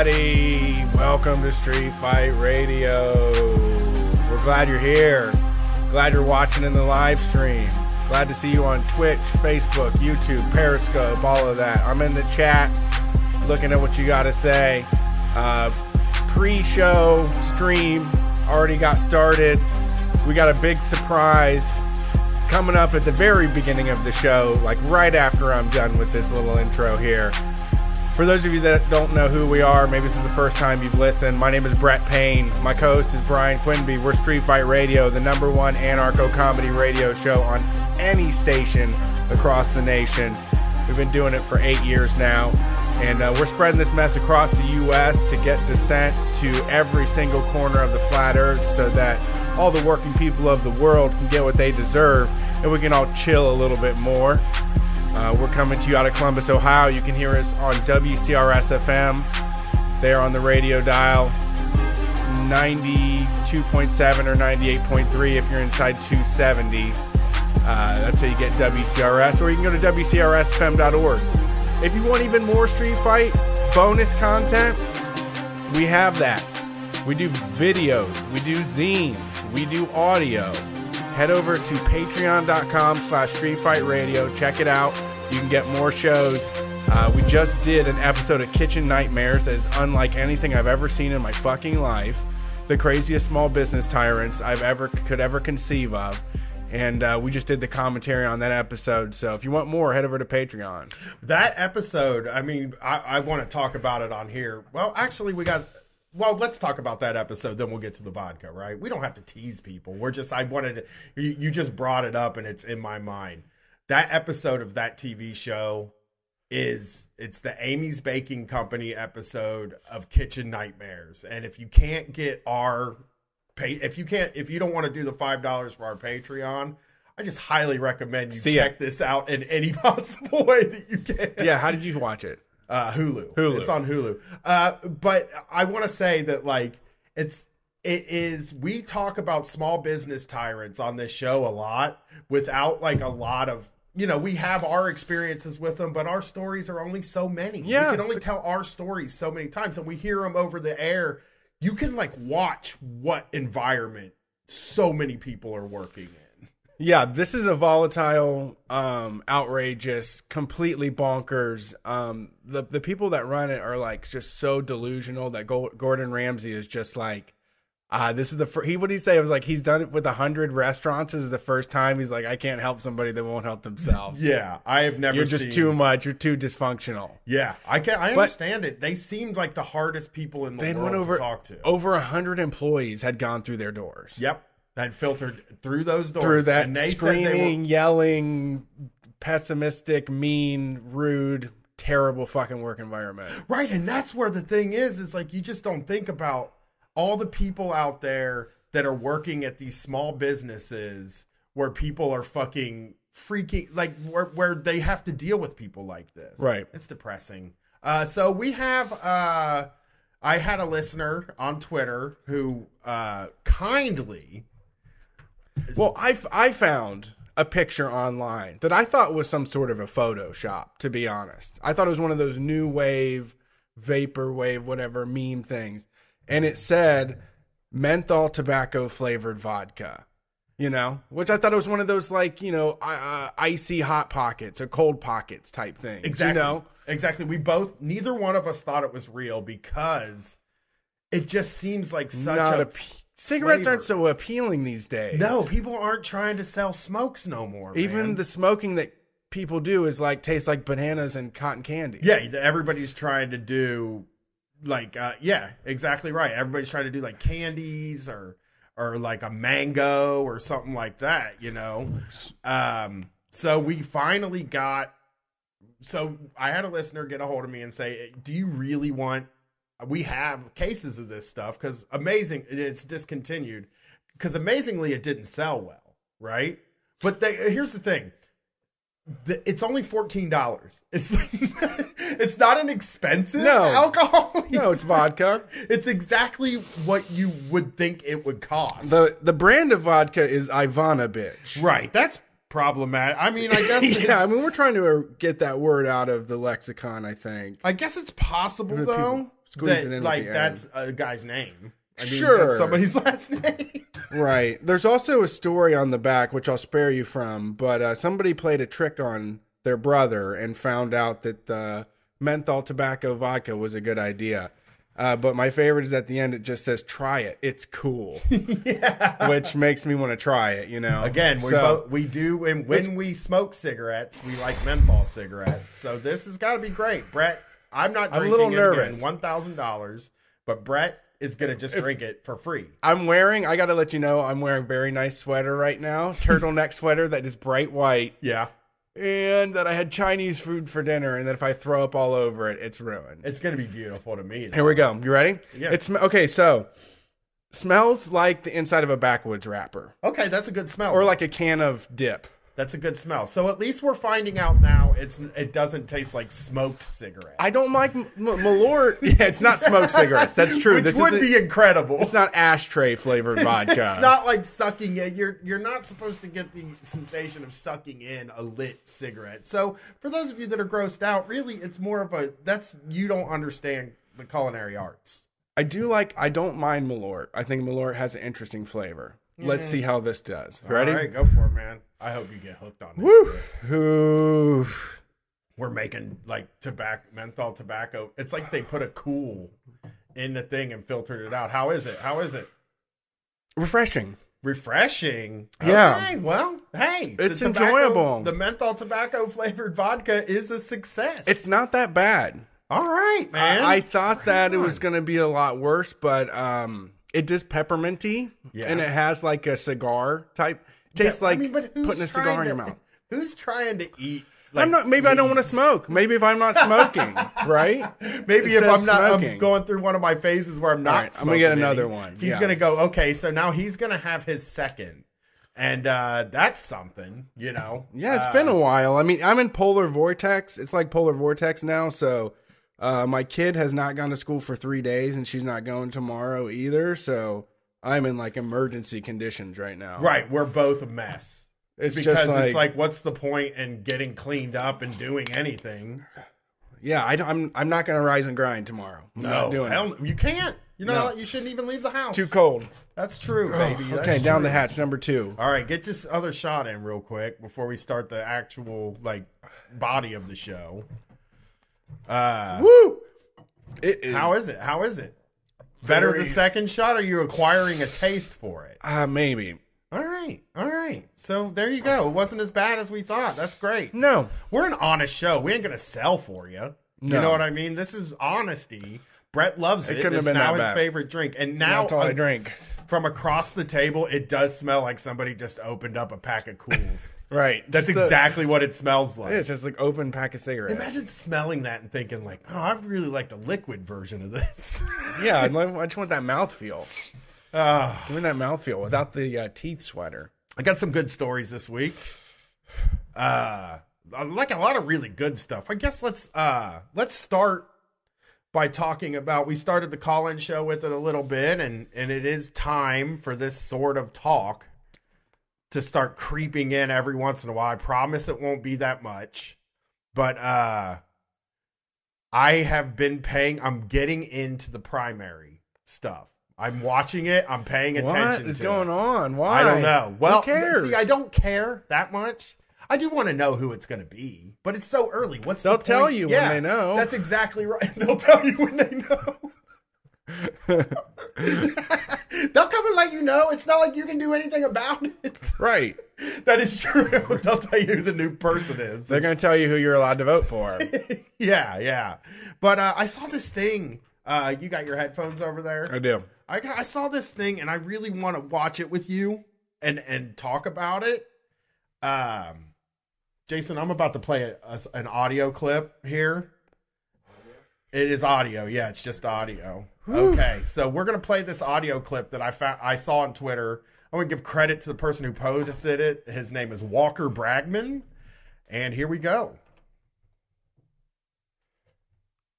everybody. Welcome to Street Fight Radio. We're glad you're here. Glad you're watching in the live stream. Glad to see you on Twitch, Facebook, YouTube, Periscope, all of that. I'm in the chat looking at what you got to say. Uh, Pre show stream already got started. We got a big surprise coming up at the very beginning of the show, like right after I'm done with this little intro here. For those of you that don't know who we are, maybe this is the first time you've listened. My name is Brett Payne. My co-host is Brian Quinby. We're Street Fight Radio, the number one anarcho comedy radio show on any station across the nation. We've been doing it for eight years now, and uh, we're spreading this mess across the U.S. to get dissent to every single corner of the flat Earth, so that all the working people of the world can get what they deserve, and we can all chill a little bit more. Uh, we're coming to you out of Columbus, Ohio. You can hear us on WCRS FM. There on the radio dial, 92.7 or 98.3 if you're inside 270. Uh, that's how you get WCRS, or you can go to WCRSFM.org. If you want even more Street Fight bonus content, we have that. We do videos, we do zines, we do audio. Head over to patreon.com slash Street Fight Radio. Check it out. You can get more shows. Uh, we just did an episode of Kitchen Nightmares that is unlike anything I've ever seen in my fucking life. The craziest small business tyrants I've ever could ever conceive of. And uh, we just did the commentary on that episode. So if you want more, head over to Patreon. That episode, I mean, I, I want to talk about it on here. Well, actually, we got. Well, let's talk about that episode, then we'll get to the vodka, right? We don't have to tease people. We're just, I wanted to, you, you just brought it up and it's in my mind. That episode of that TV show is, it's the Amy's Baking Company episode of Kitchen Nightmares. And if you can't get our pay, if you can't, if you don't want to do the $5 for our Patreon, I just highly recommend you See check this out in any possible way that you can. Yeah, how did you watch it? Uh, Hulu. Hulu. It's on Hulu. Uh, but I want to say that like it's it is we talk about small business tyrants on this show a lot without like a lot of you know we have our experiences with them but our stories are only so many Yeah. we can only tell our stories so many times and we hear them over the air you can like watch what environment so many people are working in Yeah, this is a volatile, um, outrageous, completely bonkers. Um, the the people that run it are like just so delusional that Go- Gordon Ramsay is just like, ah, this is the fir-. he. What did he say? It was like he's done it with a hundred restaurants. This is the first time he's like, I can't help somebody that won't help themselves. yeah i have never You're just seen- too much. You're too dysfunctional. yeah i can i But- understand it they seemed like the hardest people in the They world went over to talk to over a hundred employees had gone through their doors. Yep. That filtered through those doors. through that And they said they were- screaming, yelling, pessimistic, mean, rude, terrible fucking work environment. right, and that's where the thing is, is like you just don't think about all the people out there that are working at these small businesses where people are fucking freaking like where where they have to deal with people like this. Right. It's depressing. Uh so we have uh I had a listener on Twitter who uh kindly Well, I, I found a picture online that I thought was some sort of a Photoshop, to be honest. I thought it was one of those new wave, vapor wave, whatever meme things. And it said menthol tobacco flavored vodka, you know, which I thought it was one of those like, you know, uh, icy hot pockets or cold pockets type things. Exactly. You know? Exactly. We both, neither one of us thought it was real because it just seems like such Not a. Cigarettes flavor. aren't so appealing these days. no, people aren't trying to sell smokes no more. Even man. the smoking that people do is like tastes like bananas and cotton candy. yeah, everybody's trying to do like uh yeah, exactly right. Everybody's trying to do like candies or or like a mango or something like that, you know. Um so we finally got so I had a listener get a hold of me and say, "Do you really want we have cases of this stuff cuz amazing it's discontinued cuz amazingly it didn't sell well, right? But they, here's the thing. The, it's only fourteen dollars. It's it's not an expensive No. alcohol. No, it's vodka. It's exactly what you would think it would cost. The the brand of vodka is Ivanabitch. right. That's problematic. I mean, I guess yeah, I mean we're trying to uh, get that word out of the lexicon, I think. I guess it's possible though. people- squeeze that, in. like that's a guy's name. I mean, Sure. somebody's last name. Right. There's also a story on the back, which I'll spare you from, but uh, somebody played a trick on their brother and found out that the menthol tobacco vodka was a good idea. Uh, but my favorite is at the end, it just says, try it. It's cool. yeah. which makes me want to try it, you know? Again, we So- both we do and when we smoke cigarettes, we like menthol cigarettes. So this has got to be great, Brett. I'm not I'm a drinking little it nervous. again, one thousand dollars, but Brett is gonna just drink it for free. I'm wearing, I got to let you know, I'm wearing a very nice sweater right now. Turtleneck sweater that is bright white. Yeah, And that I had Chinese food for dinner, and that if I throw up all over it, it's ruined. it's gonna be beautiful to me. Here we go. You ready? Yeah. It's okay. So, smells like the inside of a backwoods wrapper, Okay, that's a good smell. or like a can of dip. That's a good smell. So at least we're finding out now it's it doesn't taste like smoked cigarettes. I don't like M- M- Malort. Yeah, it's not smoked cigarettes. That's true. Which this would be incredible. It's not ashtray flavored vodka. It's not like sucking it. You're you're not supposed to get the sensation of sucking in a lit cigarette. So for those of you that are grossed out, really, it's more of a that's you don't understand the culinary arts. I do like. I don't mind Malort. I think Malort has an interesting flavor. Let's see how this does. Ready? All right, go for it, man. I hope you get hooked on this. Woo! shit. We're making like tobacco, menthol tobacco. It's like they put a cool in the thing and filtered it out. How is it? How is it? Refreshing. Refreshing. Yeah. Okay, well, hey, the It's tobacco- enjoyable. The menthol tobacco flavored vodka is a success. It's not that bad. all right, man. I, I thought that it was going to be a lot worse, but um, it is pepperminty, Yeah. and it has like a cigar type. Tastes Yeah, I like mean, but putting a cigar trying in your mouth. Who's trying to eat? I'm not. Maybe I don't want to smoke. Maybe if I'm not smoking, right? Maybe if Instead of I'm not I'm going through one of my phases where I'm not. Right, I'm gonna get another any, one, He's yeah. gonna go. Okay, so now he's gonna have his second, and uh that's something, you know. Yeah, it's Uh, been a while. I mean, I'm in polar vortex. It's like polar vortex now. So, uh, my kid has not gone to school for three days, and she's not going tomorrow either. So, I'm in like emergency conditions right now. right. We're both a mess. It's because just like, it's like, what's the point in getting cleaned up and doing anything? yeah, I, am I'm, I'm not gonna rise and grind tomorrow. I'm No, hell, you can't. You know, No. you shouldn't even leave the house. Too cold. That's true, baby. That's okay, down the hatch number two. All right, get this other shot in real quick before we start the actual like body of the show. Uh, Woo! It is. how is it? How is it? Better Very- the second shot? Are you acquiring a taste for it? Uh, maybe. All right, all right. So there you go. It wasn't as bad as we thought. That's great. No. We're an honest show. We ain't gonna sell for you. You know what I mean? This is honesty. Brett loves It it. couldn't have been now that his favorite drink. And now That's all I drink. From across the table, it does smell like somebody just opened up a pack of cools. Right. That's Just the- exactly what it smells like. Yeah, it's just like open pack of cigarettes. Imagine smelling that and thinking like, "Oh, I really like the liquid version of this." yeah, I just want that mouthfeel. Ah, Give me that mouthfeel without the uh, teeth sweater. I got some good stories this week. Uh, like a lot of really good stuff. I guess let's uh let's start by talking about we started the call-in show with it a little bit and and it is time for this sort of talk to start creeping in every once in a while. I promise it won't be that much. But uh I have been paying I'm getting into the primary stuff. I'm watching it. I'm paying attention What is going it. on? Why? I don't know. Well, Who cares? see, I don't care that much. I do want to know who it's going to be, but it's so early. What's They'll the tell you when Yeah, they know. That's exactly right. They'll tell you when they know. They'll come and let you know. It's not like you can do anything about it. right. That is true. They'll tell you who the new person is. They're going to tell you who you're allowed to vote for. yeah, yeah. But uh, I saw this thing. Uh, you got your headphones over there? I do. I got, I saw this thing and I really want to watch it with you and and talk about it. Um, Jason, I'm about to play a, a- an audio clip here. It is audio, yeah, it's just audio. Okay, so we're gonna play this audio clip that I found I saw on Twitter. I'm gonna give credit to the person who posted it. His name is Walker Bragman, and here we go.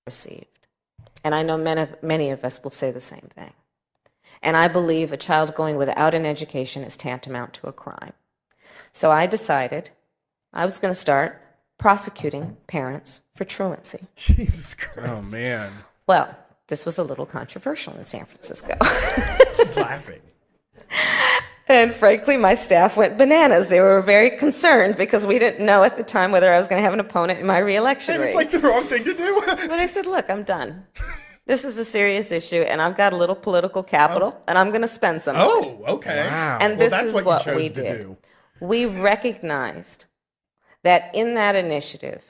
received. And I know many of, many of us will say the same thing. And I believe a child going without an education is tantamount to a crime. So I decided I was going to start prosecuting parents for truancy. Jesus Christ! Oh, man. Well, this was a little controversial in San Francisco. She's laughing. and frankly, my staff went bananas. They were very concerned because we didn't know at the time whether I was going to have an opponent in my reelection And race. it's like the wrong thing to do. But I said, look, I'm done. This is a serious issue, and I've got a little political capital, oh. and I'm going to spend some. oh, okay. Wow. And Well, this that's is what, what you chose we to did. do. We recognized that in that initiative,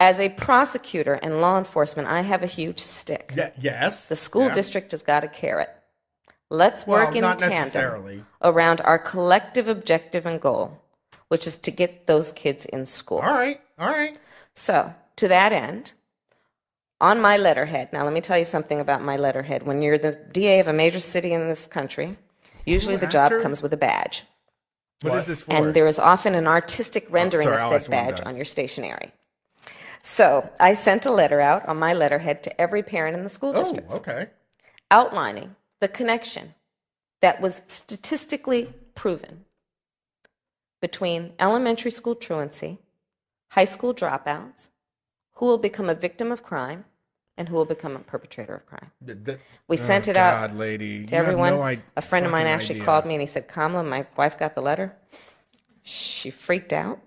as a prosecutor and law enforcement, I have a huge stick. Yeah, yes. The school yeah. district has got a carrot. Let's Well, work in tandem around our collective objective and goal, which is to get those kids in school. All right, all right. So, to that end, on my letterhead, now let me tell you something about my letterhead. When you're the DA of a major city in this country, usually Who the job her? comes with a badge. What What? is this for? And there is often an artistic oh, rendering sorry, of said one badge on your stationery. So, I sent a letter out on my letterhead to every parent in the school Oh, district okay. outlining the connection that was statistically proven between elementary school truancy, high school dropouts, who will become a victim of crime, and who will become a perpetrator of crime. Th- th- We Oh, sent it out lady. to You everyone. no i- a friend of mine actually idea. called me and he said, Kamala, my wife got the letter. She freaked out.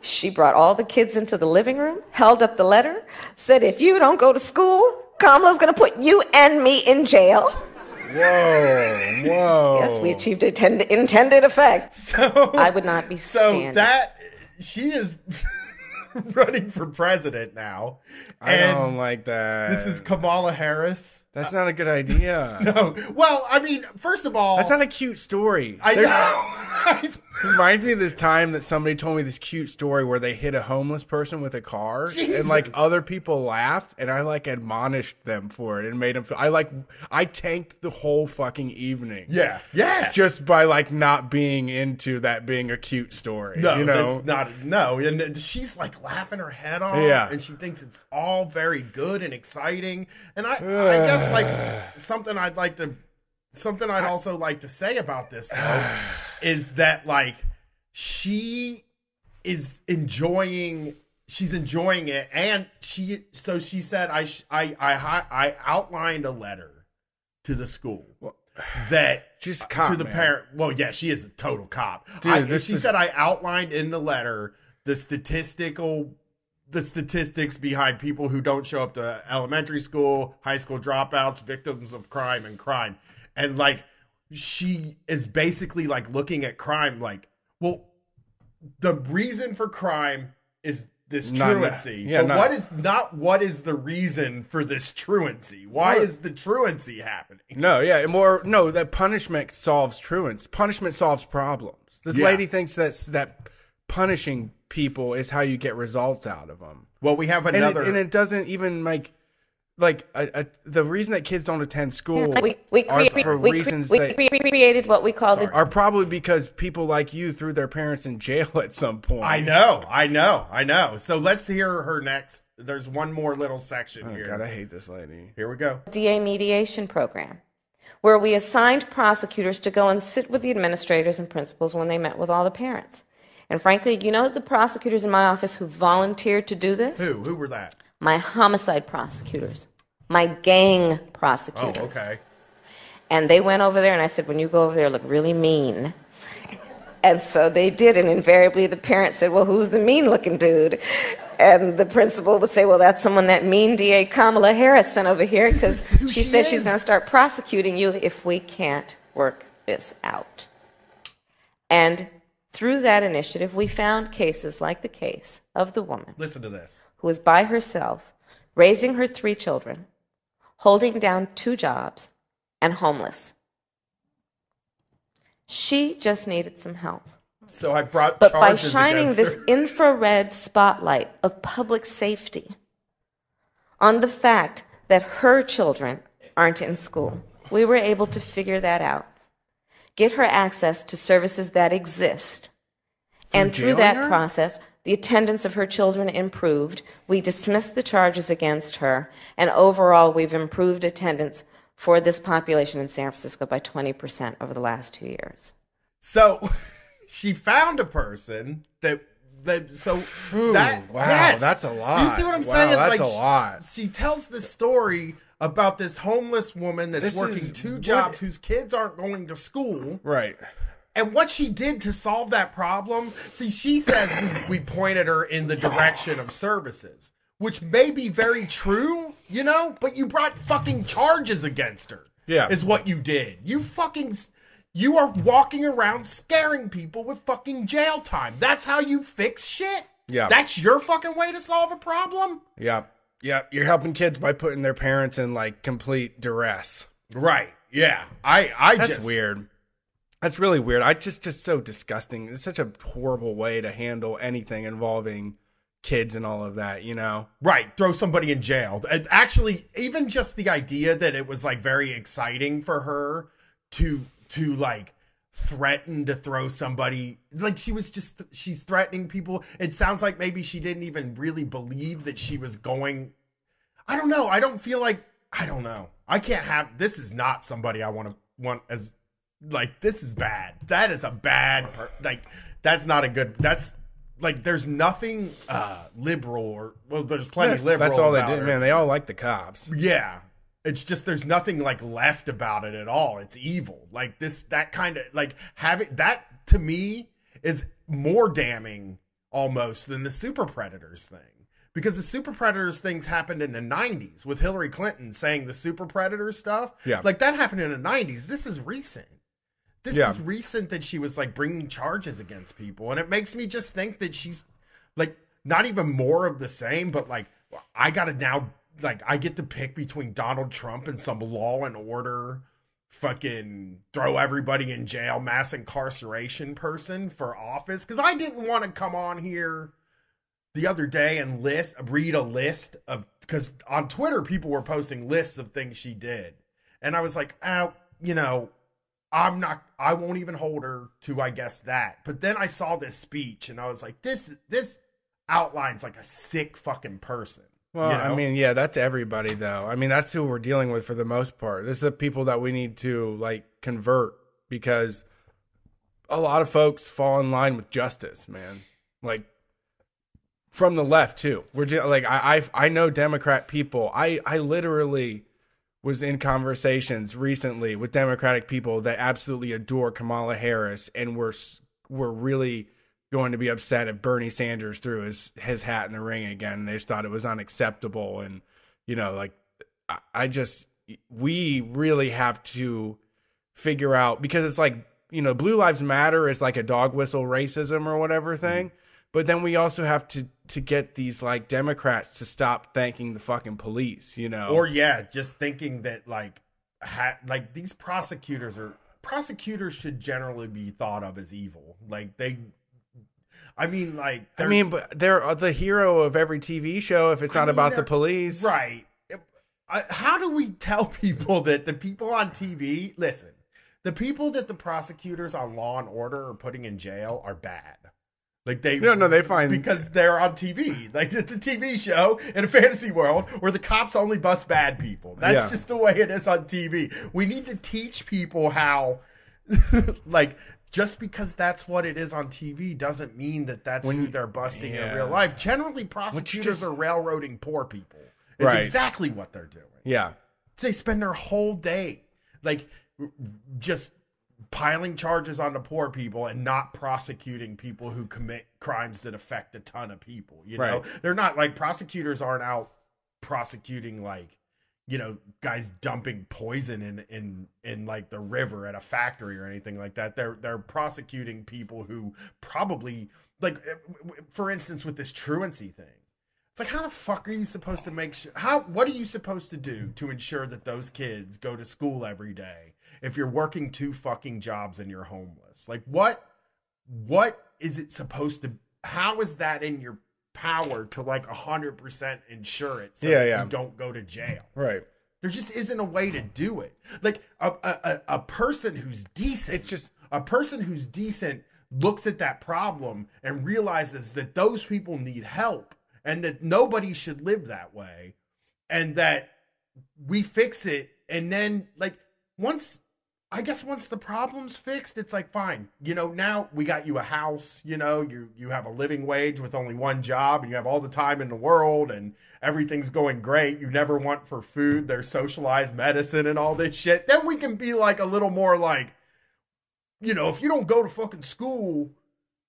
She brought all the kids into the living room, held up the letter, said, If you don't go to school, Kamala's going to put you and me in jail. Whoa, whoa. Yes, we achieved intend- intended effect. So I would not be So standing. that she is running for president now, I and don't like that. this is Kamala Harris. That's not a good idea. No, well, I mean, first of all, That's not a cute story. I There's- know. Reminds me of this time that somebody told me this cute story where they hit a homeless person with a car and like other people laughed and I like admonished them for it and made them feel I like I tanked the whole fucking evening. yeah, yeah, Just by like not being into that being a cute story. No, you know. not no. And she's like laughing her head off, Yeah. and she thinks it's all very good and exciting. And I, I guess like something I'd like to, something I'd also like to say about this though, is that like she is enjoying. She's enjoying it, and she. So she said, "I, I, I, I outlined a letter to the school that She's cop, to the man. parent. Well, yeah, she is a total cop. Dude, I, she is- said I outlined in the letter the statistical the statistics behind people who don't show up to elementary school, high school dropouts, victims of crime and crime. And like she is basically like looking at crime like, well, the reason for crime is this Not- truancy. yeah, but not- what is not what is the reason for this truancy? Why is the truancy happening? No, yeah, more no. That punishment solves truants. Punishment solves problems. This Yeah. lady thinks that's that punishing people is how you get results out of them. Well, we have and another it, and it doesn't even like like a, a, the reason that kids don't attend school We, we, are crea- for we, reasons we that created what we call the are probably because people like you threw their parents in jail at some point. I know, I know, I know. So let's hear her next. There's one more little section Oh, here. God, I hate this lady. Here we go. DA mediation program, where we assigned prosecutors to go and sit with the administrators and principals when they met with all the parents. And frankly, you know the prosecutors in my office who volunteered to do this? Who? Who were that? My homicide prosecutors, my gang Oh, prosecutors. okay. And they went over there, and I said, when you go over there, look really mean. And so they did, and invariably the parent said, well, who's the mean looking dude? And the principal would say, well, that's someone that mean DA Kamala Harris sent over here because she she says she's going to start prosecuting you if we can't work this out. And through that initiative, we found cases like the case of the woman Listen to this. Who was by herself, raising her three children, holding down two jobs, and homeless. She just needed some help. So I brought But by shining this infrared spotlight of public safety on the fact that her children aren't in school, we were able to figure that out, get her access to services that exist. and through that her? process, the attendance of her children improved. We dismissed the charges against her, and overall, we've improved attendance for this population in San Francisco by 20% over the last two years. So she found a person that that so that wow, yes. that's a lot. Do you see what I'm Wow, saying? that's like a lot. She tells the story about this homeless woman that's This working is- two what- jobs whose kids aren't going to school Right. And what she did to solve that problem. See, she says we, we pointed her in the direction of services, which may be very true, you know, but you brought fucking charges against her. Yeah. Is what you did. You fucking. You are walking around scaring people with fucking jail time. That's how you fix shit? Yeah. That's your fucking way to solve a problem? Yep. Yep. You're helping kids by putting their parents in like complete duress. Right. Yeah. I I That's just weird. That's really weird. I just just so disgusting. It's such a horrible way to handle anything involving kids and all of that, you know. Right, throw somebody in jail. And Actually, even just the idea that it was like very exciting for her to to like threaten to throw somebody like she was just she's threatening people. It sounds like maybe she didn't even really believe that she was going I don't know. I don't feel like I don't know. I can't have this is not somebody I want to want as like this is bad. That is a bad per, like that's not a good that's like there's nothing uh liberal or well there's plenty liberal That's all they did, man. They all like the cops. Yeah. It's just there's nothing like left about it at all. It's evil. Like this that kind of like having that to me is more damning almost than the super predators thing. Because the super predators things happened in the 90s with Hillary Clinton saying the super predator stuff. Yeah. Like that happened in the 90s. This is recent. This Yeah. is recent that she was like bringing charges against people and it makes me just think that she's like not even more of the same but like I got to now like I get to pick between Donald Trump and some law and order fucking throw everybody in jail mass incarceration person for office cuz I didn't want to come on here the other day and list read a list of because on Twitter people were posting lists of things she did, and I was like, oh, you know, I'm not, I won't even hold her to, I guess that. But then I saw this speech, and I was like, this, this outlines like a sick fucking person. Well, you I mean, yeah, that's everybody though. I mean, that's who we're dealing with for the most part. This is the people that we need to like convert because a lot of folks fall in line with justice, man. Like from the left too. We're de- like I, I I know Democrat people. I I literally was in conversations recently with Democratic people that absolutely adore Kamala Harris and were were really going to be upset if Bernie Sanders threw his his hat in the ring again. They just thought it was unacceptable, and you know, like I, I just we really have to figure out because it's like you know, Blue Lives Matter is like a dog whistle racism or whatever thing, but then we also have to to get these like Democrats to stop thanking the fucking police. You know, or yeah, just thinking that like, ha- like these prosecutors are prosecutors should generally be thought of as evil. Like they, I mean, like I mean, but they're uh, the hero of every TV show if it's I not mean, about the police, Right. I- How do we tell people that the people on TV, listen, the people that the prosecutors on Law and Order are putting in jail are bad. Like they No, no, they find- because they're on TV. Like it's a TV show in a fantasy world where the cops only bust bad people. That's Yeah. just the way it is on TV. We need to teach people how like just because that's what it is on TV doesn't mean that that's When who they're busting in real life. Generally, prosecutors just- are railroading poor people. Is Right. exactly what they're doing. Yeah, They spend their whole day like just piling charges on the poor people and not prosecuting people who commit crimes that affect a ton of people. You know, Right. they're not like prosecutors aren't out prosecuting like you know guys dumping poison in in in like the river at a factory or anything like that they're they're prosecuting people who probably like eh, for instance with this truancy thing it's like how the fuck are you supposed to make sure how what are you supposed to do to ensure that those kids go to school every day if you're working two fucking jobs and you're homeless like what what is it supposed to how is that in your power to like 100% ensure it so Yeah, yeah. you don't go to jail right. there just isn't a way to do it. Like a, a, a person who's decent, It's just- a person who's decent looks at that problem and realizes that those people need help and that nobody should live that way and that we fix it and then like once I guess once the problem's fixed, it's like fine. You know, now we got you a house. You know, you you have a living wage with only one job, and you have all the time in the world, and everything's going great. You never want for food. There's socialized medicine and all this shit. Then we can be like a little more like, you know, if you don't go to fucking school,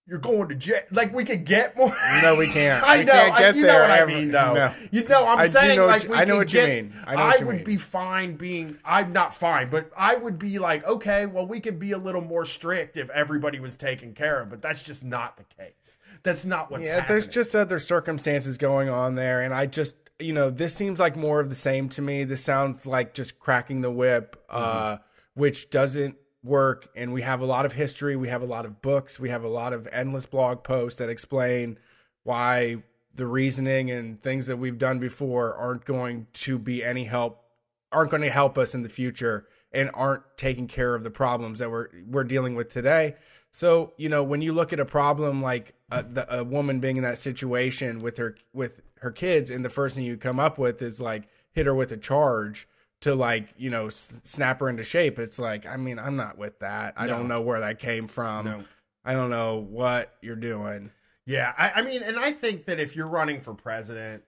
you're going to jail. Like we could get more. No, we can't. I We know. can't I, get you there know what ever. I mean, though. No. You know, I'm I saying know like you- we I know what you mean. I know what you would mean. be fine being. I'm not fine, but I would be like, okay, well, we could be a little more strict if everybody was taken care of. But that's just not the case. That's not what's yeah, happening. there's just other circumstances going on there, and I just, you know, this seems like more of the same to me. This sounds like just cracking the whip, uh, which doesn't work. And we have a lot of history, we have a lot of books, we have a lot of endless blog posts that explain why the reasoning and things that we've done before aren't going to be any help, aren't going to help us in the future, and aren't taking care of the problems that we're we're dealing with today. So you know, when you look at a problem like a, the, a woman being in that situation with her with her kids, and the first thing you come up with is like hit her with a charge to like you know s- snap her into shape. It's like I mean I'm not with that. I don't know where that came from. No. I don't know what you're doing. Yeah, I, I mean, and I think that if you're running for president,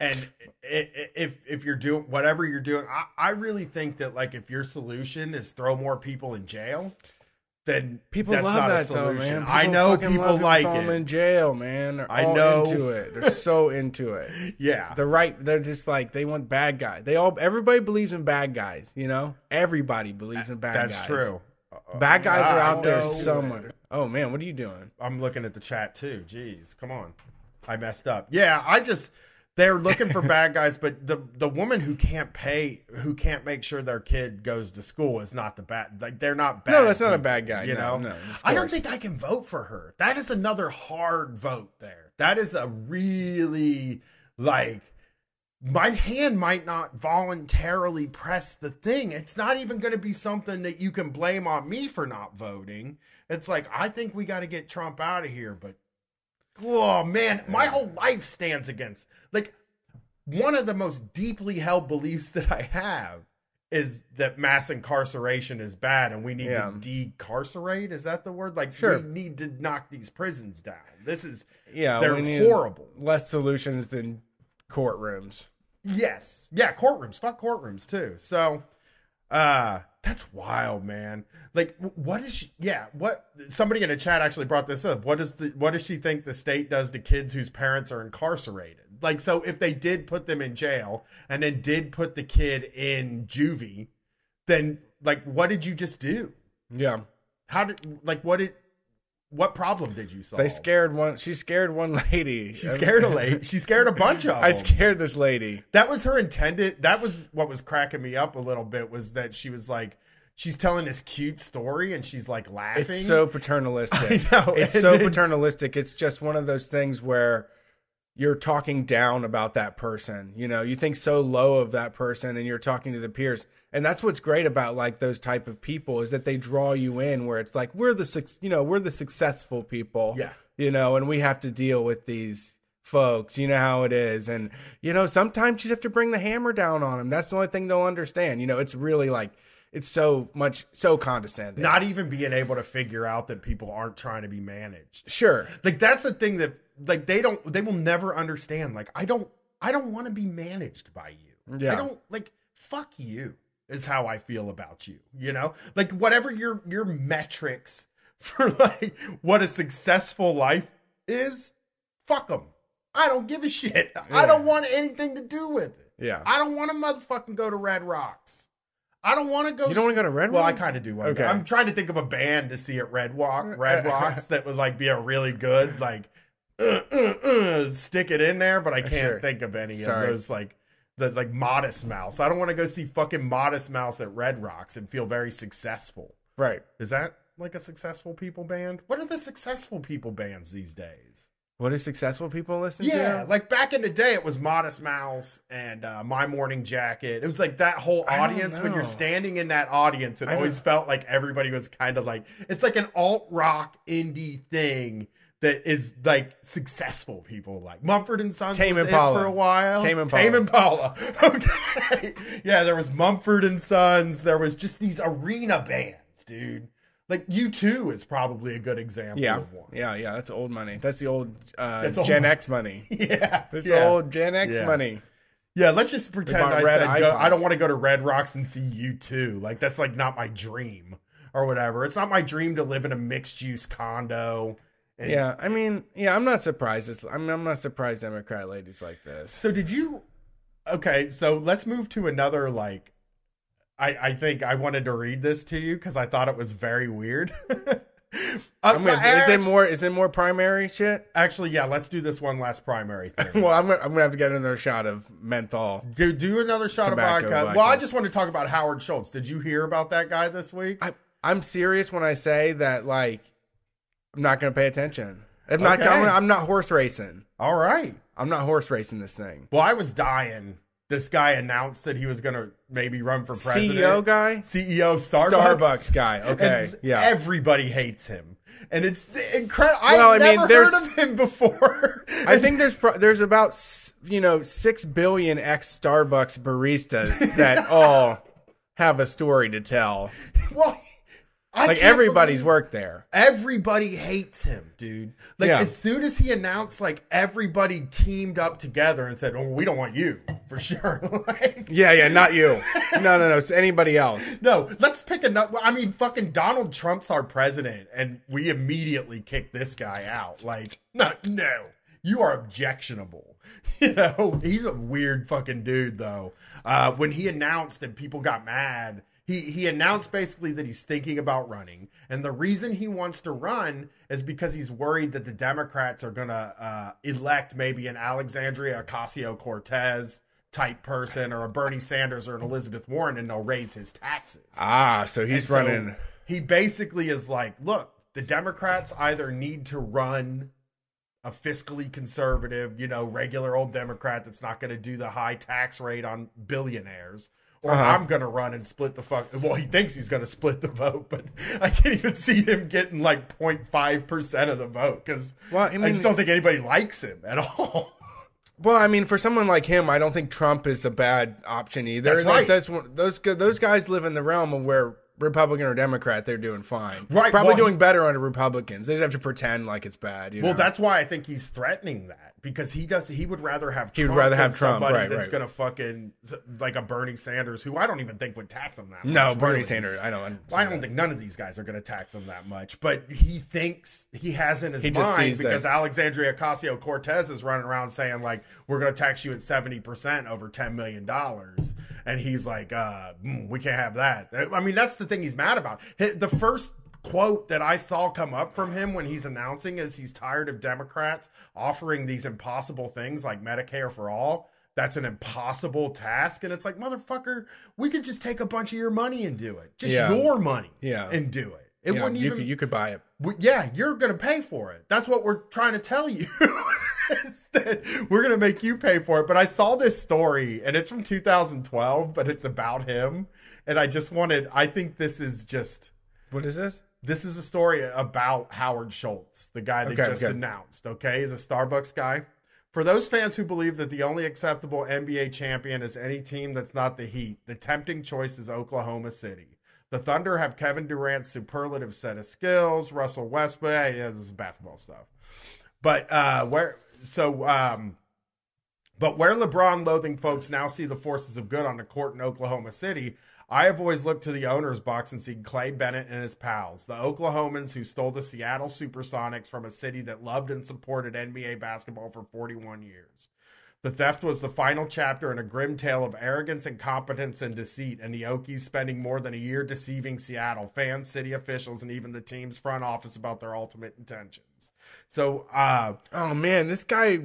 and i- i- if if you're doing whatever you're doing, I, I really think that like if your solution is throw more people in jail, then People that's love that though, man. I know people like it. in jail, man. They're I know. into it. They're so into it. Yeah, The right, they're just like they want bad guys. They all, everybody believes in bad guys. You know, everybody believes in bad guys. that's guys. true. Bad guys are out there know. somewhere. Oh man, what are you doing? I'm looking at the chat too. Jeez, come on. I messed up. Yeah, I just they're looking for bad guys, but the the woman who can't pay, who can't make sure their kid goes to school is not the bad. Like they're not bad. No, that's not a bad guy. You No, know, no, I don't think I can vote for her. That is another hard vote. There, that is a really like. My hand might not voluntarily press the thing. It's not even going to be something that you can blame on me for not voting. It's like I think we got to get Trump out of here, but oh man, my whole life stands against. Like one of the most deeply held beliefs that I have is that mass incarceration is bad and we need Yeah. to decarcerate. Is that the word? Like Sure. we need to knock these prisons down. This is Yeah, they're horrible. Less solutions than courtrooms. Yes. Yeah, courtrooms. Fuck courtrooms too. So uh that's wild, man. Like what is she yeah, what somebody in the chat actually brought this up. What does the what does she think the state does to kids whose parents are incarcerated? Like so if they did put them in jail and then did put the kid in juvie, then like what did you just do? Yeah, How did like what did what problem did you solve? they scared one. She scared one lady. She scared a lady. She scared a bunch of them. I scared this lady. That was her intended. That was what was cracking me up a little bit was that she was like, she's telling this cute story and she's like laughing. It's so paternalistic. I know, It's and so then- paternalistic. It's just one of those things where you're talking down about that person. You know, you think so low of that person and you're talking to the peers. And that's what's great about like those type of people is that they draw you in where it's like we're the you know, we're the successful people. Yeah. You know, and we have to deal with these folks. You know how it is. And you know, sometimes you have to bring the hammer down on them. That's the only thing they'll understand. You know, it's really like it's so much so condescending. not even being able to figure out that people aren't trying to be managed. sure. Like that's the thing that like they don't they will never understand. Like I don't I don't want to be managed by you. Yeah. I don't like fuck you is how I feel about you. You know? Like whatever your your metrics for like what a successful life is, fuck them. I don't give a shit. I don't want anything to do with it. Yeah. I don't want to motherfucking go to Red Rocks. I don't want to go. You don't want to go to Red Well, I kind of do. Want Okay. I'm trying to think of a band to see at Red Rock, Red Rocks that would like be a really good like uh, uh, uh, stick it in there, but I can't Sure. think of any Sorry. of those like the like Modest Mouse. I don't want to go see fucking Modest Mouse at Red Rocks and feel very successful. Right. Is that like a successful people band? What are the successful people bands these days? What do successful people listen Yeah, to? like back in the day, it was Modest Mouse and uh, My Morning Jacket. It was like that whole audience. When you're standing in that audience, it I always felt like everybody was kind of like it's like an alt rock indie thing that is like successful people like Mumford and Sons Tame was it Impala. for a while. Tame Impala. Tame Impala. Okay. yeah, there was Mumford and Sons. There was just these arena bands, dude. Like U2 is probably a good example Yeah, of one. yeah, yeah. That's old money. That's the old uh, That's Gen. X money. Yeah. This yeah. old Gen X Yeah. money. Yeah, let's just pretend I said go, I don't want to go to Red Rocks and see U2. Like that's like not my dream or whatever. It's not my dream to live in a mixed use condo. And Yeah, I mean, yeah, I'm not surprised. It's, I'm, I'm not surprised Democrat ladies like this. So did you? Okay, so let's move to another like. I I think I wanted to read this to you because I thought it was very weird. Uh, I mean, is it more? Is it more primary shit? Actually, yeah. Let's do this one last primary thing. Well, I'm gonna, I'm gonna have to get another shot of menthol. do do another shot of vodka. vodka. Well, I just want to talk about Howard Schultz. Did you hear about that guy this week? I, I'm serious when I say that. Like, I'm not gonna pay attention. I'm not. Okay. I'm, I'm not horse racing. All right. I'm not horse racing this thing. Well, I was dying. This guy announced that he was going to maybe run for president. CEO guy, CEO of Starbucks. Starbucks guy. Okay, And yeah. Everybody hates him, and it's incredible. Well, I I've mean, never there's- heard of him before. I think there's pro- there's about you know six billion ex Starbucks baristas that all have a story to tell. well, I Like everybody's worked there. Everybody hates him, dude. Like Yeah. as soon as he announced, like everybody teamed up together and said, "Oh, we don't want you for sure." like, Yeah, yeah, not you. No, no, no. It's anybody else. No, let's pick another. I mean, fucking Donald Trump's our president, and we immediately kick this guy out. Like, no, no, you are objectionable. You know, he's a weird fucking dude, though. Uh, when he announced and people got mad, he he announced basically that he's thinking about running, and the reason he wants to run is because he's worried that the Democrats are gonna uh, elect maybe an Alexandria Ocasio Cortez type person or a Bernie Sanders or an Elizabeth Warren, and they'll raise his taxes. Ah, so he's so running. he basically is like, look, the Democrats either need to run a fiscally conservative, you know, regular old Democrat that's not going to do the high tax rate on billionaires. Or Uh-huh. I'm gonna run and split the fuck. Well, he thinks he's gonna split the vote, but I can't even see him getting like 0.5 percent of the vote because Well, I I, just don't think anybody likes him at all. Well, I mean, for someone like him, I don't think Trump is a bad option either. That's right. That's those those guys live in the realm of where Republican or Democrat, they're doing fine. Right, Probably well, doing better under Republicans. They just have to pretend like it's bad. You Well, know? that's why I think he's threatening that because he does. He would rather have. Trump He would rather have Trump, somebody right, that's right. gonna fucking like a Bernie Sanders, who I don't even think would tax him that. Much. No much, Bernie really. Sanders. I don't. Well, I don't think none of these guys are going to tax him that much, but he thinks he has in his He mind sees that- because Alexandria Ocasio Cortez is running around saying like we're going to tax you at seventy percent over ten million dollars, and he's like, uh, mm, we can't have that. I mean, that's the thing he's mad about. The first quote that I saw come up from him when he's announcing is he's tired of Democrats offering these impossible things like Medicare for all. That's an impossible task, and it's like motherfucker, we could just take a bunch of your money and do it, just Yeah. your money, Yeah. and do it. It Yeah, wouldn't you even. could you could buy it. w- yeah, you're going to pay for it. That's what we're trying to tell you. that we're going to make you pay for it. But I saw this story, and it's from 2012, but it's about him. And I just wanted. I think this is just. What is this? This is a story about Howard Schultz, the guy they Okay, just okay. announced. Okay, he's a Starbucks guy. For those fans who believe that the only acceptable NBA champion is any team that's not the Heat, the tempting choice is Oklahoma City. The Thunder have Kevin Durant's superlative set of skills, Russell Westbrook. Yeah, this is basketball stuff. But uh, where so um, but where LeBron loathing folks now see the forces of good on the court in Oklahoma City, I have always looked to the owner's box and seen Clay Bennett and his pals, the Oklahomans who stole the Seattle Supersonics from a city that loved and supported NBA basketball for 41 years. The theft was the final chapter in a grim tale of arrogance, incompetence, and deceit, and the Okies spending more than a year deceiving Seattle fans, city officials, and even the team's front office about their ultimate intentions. So, uh, Oh man, this guy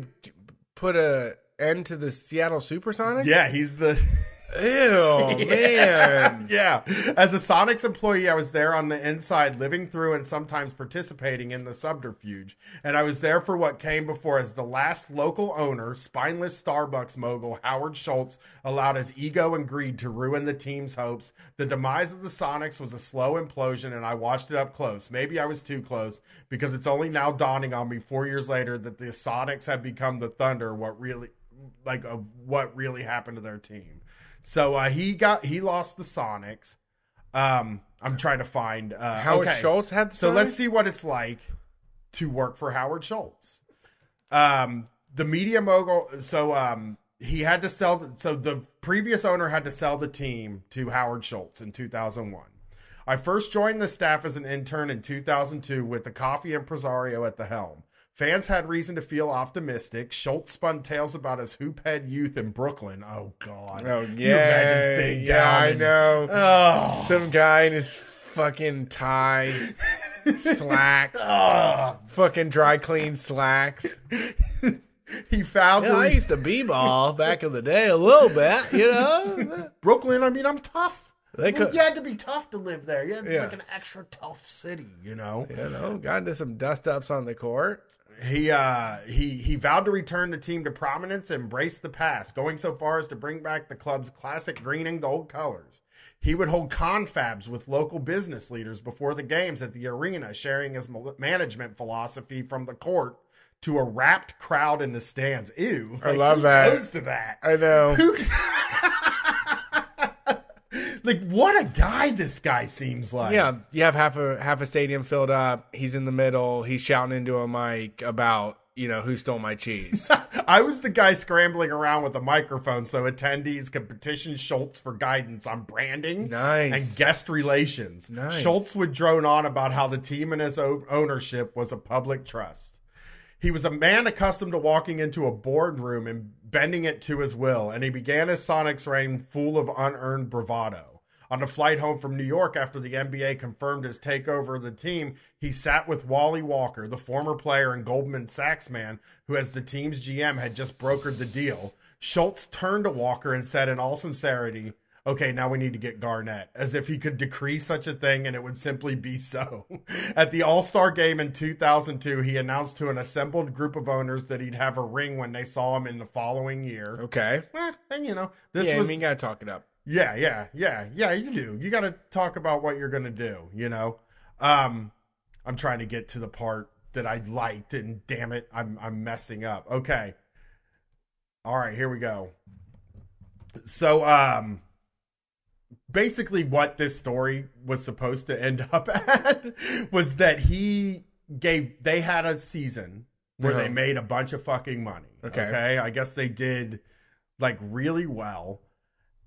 put a end to the Seattle Supersonics. yeah, he's the Ew, man. yeah. As a Sonics employee, I was there on the inside, living through and sometimes participating in the subterfuge. And I was there for what came before as the last local owner, spineless Starbucks mogul Howard Schultz, allowed his ego and greed to ruin the team's hopes. The demise of the Sonics was a slow implosion, and I watched it up close. Maybe I was too close because it's only now dawning on me four years later that the Sonics have become the Thunder, what really like what really happened to their team. So uh, he got he lost the Sonics. Um, I'm trying to find uh, Howard okay. Schultz had the So let's see what it's like to work for Howard Schultz. Um, the media mogul. So um, he had to sell. So the previous owner had to sell the team to Howard Schultz in 2001. I first joined the staff as an intern in 2002 with the coffee impresario at the helm. Fans had reason to feel optimistic. Schultz spun tales about his hoophead youth in Brooklyn. Oh God! Oh You yeah, imagine sitting yeah, down I and- know. Oh, Some guy in his fucking tie, slacks, Ugh. fucking dry clean slacks. he found Yeah, I used to b-ball back in the day a little bit, you know. Brooklyn. I mean, I'm tough. They Well, you had to be tough to live there. Yeah, it's Yeah. like an extra tough city, you know. you know, got into some dust ups on the court. He uh he he vowed to return the team to prominence embrace the past, going so far as to bring back the club's classic green and gold colors. He would hold confabs with local business leaders before the games at the arena, sharing his management philosophy from the court to a rapt crowd in the stands. Ew! I love who that. Goes to that. I know. like what a guy this guy seems like. Yeah, you have half a half a stadium filled up. He's in the middle. He's shouting into a mic about you know who stole my cheese. I was the guy scrambling around with a microphone so attendees could petition Schultz for guidance on branding Nice. and guest relations. Nice. Schultz would drone on about how the team and his ownership was a public trust. He was a man accustomed to walking into a boardroom and bending it to his will, and he began his Sonics reign full of unearned bravado. On the flight home from New York after the NBA confirmed his takeover of the team, he sat with Wally Walker, the former player and Goldman Sachs man who, as the team's GM, had just brokered the deal. Schultz turned to Walker and said, in all sincerity, Okay, now we need to get Garnett, as if he could decree such a thing and it would simply be so. At the All Star game in 2002, he announced to an assembled group of owners that he'd have a ring when they saw him in the following year. Okay. Eh, and you know, this yeah, was I mean, gotta talk it up. Yeah, yeah, yeah, yeah. You do. You got to talk about what you're gonna do. You know, um, I'm trying to get to the part that I liked, and damn it, I'm I'm messing up. Okay, all right, here we go. So, um, basically, what this story was supposed to end up at was that he gave they had a season where they Uh-huh. made a bunch of fucking money. Okay. okay, I guess they did like really well.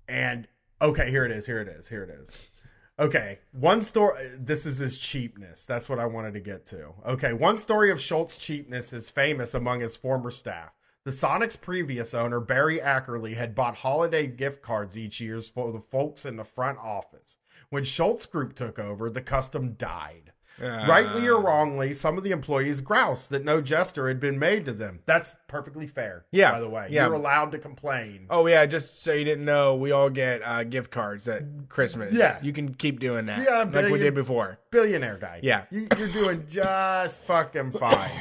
And okay, here it is. Here it is. Here it is. Okay, one story. This is his cheapness. That's what I wanted to get to. Okay, one story of Schultz's cheapness is famous among his former staff. The Sonics' previous owner, Barry Ackerley, had bought holiday gift cards each year for the folks in the front office. When Schultz Group took over, the custom died. Rightly or Uh, wrongly, some of the employees grouse that no gesture had been made to them. That's perfectly fair. Yeah, by the way, yeah. you're allowed to complain. Oh yeah, just so you didn't know, we all get uh, gift cards at Christmas. Yeah. you can keep doing that. Yeah, like we did before. billionaire guy. Yeah. You, you're doing just fucking fine.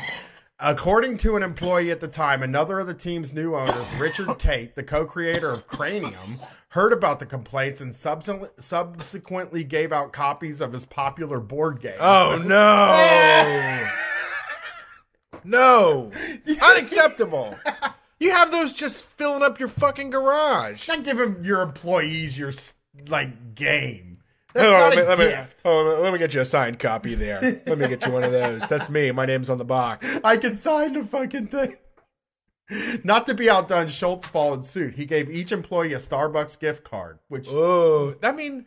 According to an employee at the time, another of the team's new owners, Richard Tait, the co creator of Cranium, heard about the complaints and subse- subsequently gave out copies of his popular board game. Oh no, no, unacceptable. You have those just filling up your fucking garage. Not giving your employees your like game. That's Oh, not let, me, a let me- oh, let me get you a signed copy there. Let me get you one of those. That's me. My name's on the box. I can sign the fucking thing. Not to be outdone, Schultz followed suit. He gave each employee a Starbucks gift card, which Oh, I mean,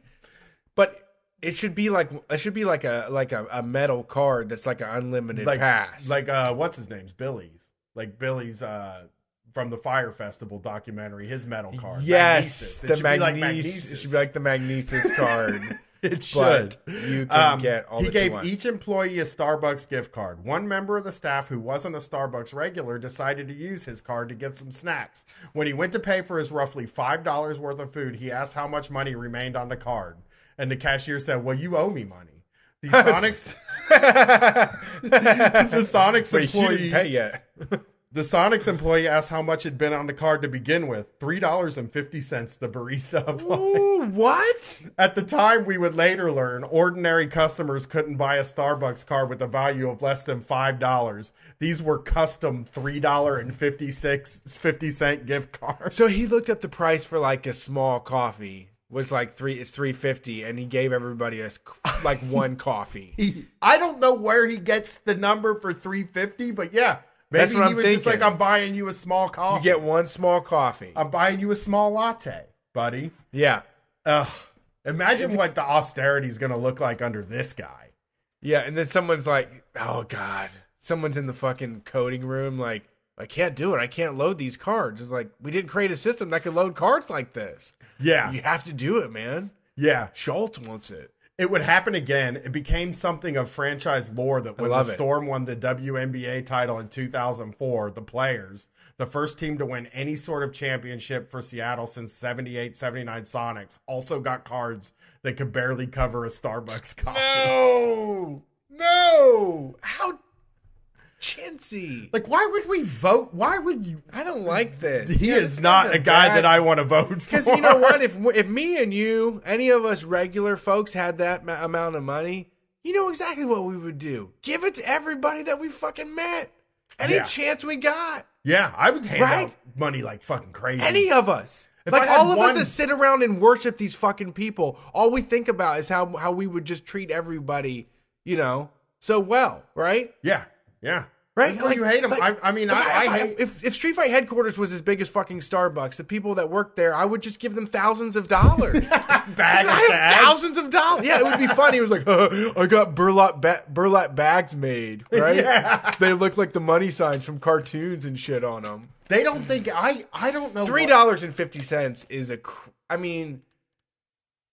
but it should be like it should be like a like a, a metal card that's like an unlimited like pass. like uh what's his name's Billy's like Billy's uh from the Fyre Festival documentary his metal card yes, Magnises. It the be like Magnises. It should be like the Magnises card. It should. But you can Um, get all he that gave each employee a Starbucks gift card. One member of the staff who wasn't a Starbucks regular decided to use his card to get some snacks. When he went to pay for his roughly $5 worth of food, he asked how much money remained on the card. And the cashier said, Well, you owe me money. The Sonics The Sonics Wait, employee didn't pay yet. The Sonics employee asked how much had been on the card to begin with. Three dollars and fifty cents. The barista applied. Ooh, what? At the time, we would later learn ordinary customers couldn't buy a Starbucks card with a value of less than five dollars. These were custom three dollar and fifty six fifty cent gift cards. So he looked up the price for like a small coffee was like three. It's three fifty, and he gave everybody a like one coffee. He, I don't know where he gets the number for three fifty, but yeah, That's maybe what he I'm was just like, "I'm buying you a small coffee. You get one small coffee. I'm buying you a small latte, buddy." Yeah, Ugh. Imagine what the austerity is going to look like under this guy. yeah, and then someone's like, "Oh God!" Someone's in the fucking coding room, like, "I can't do it. I can't load these cards." It's like we didn't create a system that could load cards like this. Yeah, You have to do it, man. yeah. Schultz wants it. It would happen again. It became something of franchise lore that when the love it. Storm won the WNBA title in 2004, the players, the first team to win any sort of championship for Seattle since 78 79 Sonics, also got cards that could barely cover a Starbucks coffee. No, no. How chintzy? Like, why would we vote? Why would you? I don't like this. He Yeah, is this not a guy bad- that I want to vote for. Because you know what? If if me and you, any of us regular folks, had that ma- amount of money, you know exactly what we would do. Give it to everybody that we fucking met. Any Yeah. chance we got. Yeah, I would hand Right? out money like fucking crazy. Any of us. If like all of one- us that sit around and worship these fucking people, all we think about is how how we would just treat everybody, you know, so well, right? yeah, yeah. Right? Why you hate him. like, I, I mean, I, I, if hate. if, if Street Fight headquarters was as big as fucking Starbucks, the people that work there, I would just give them thousands of dollars. bag I have bags. thousands of dollars. Yeah, it would be funny. It was like, I got burlap ba- burlap bags made, right? Yeah. They look like the money signs from cartoons and shit on them. They don't think I. I don't know. Three dollars and fifty cents is a. Cr- I mean,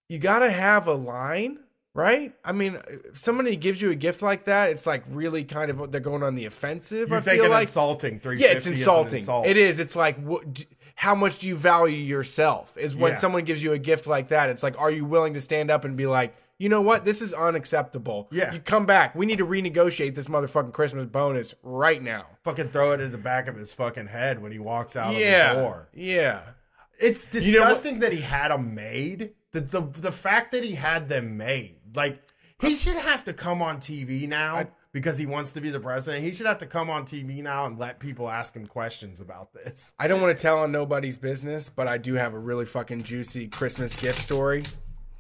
you gotta have a line, right? I mean, if somebody gives you a gift like that, it's like really kind of they're going on the offensive. You're I feel like insulting. Three. yeah, it's insulting. It is. It's like what, d- how much do you value yourself? Is when Yeah. someone gives you a gift like that. It's like, are you willing to stand up and be like, you know what, this is unacceptable. Yeah. you come back. We need to renegotiate this motherfucking Christmas bonus right now. Fucking throw it in the back of his fucking head when he walks out yeah, of the door. yeah. It's You know disgusting that he had them made. The, the the fact that he had them made, like he should have to come on TV now because he wants to be the president. He should have to come on TV now and let people ask him questions about this. I don't want to tell on nobody's business, but I do have a really fucking juicy Christmas gift story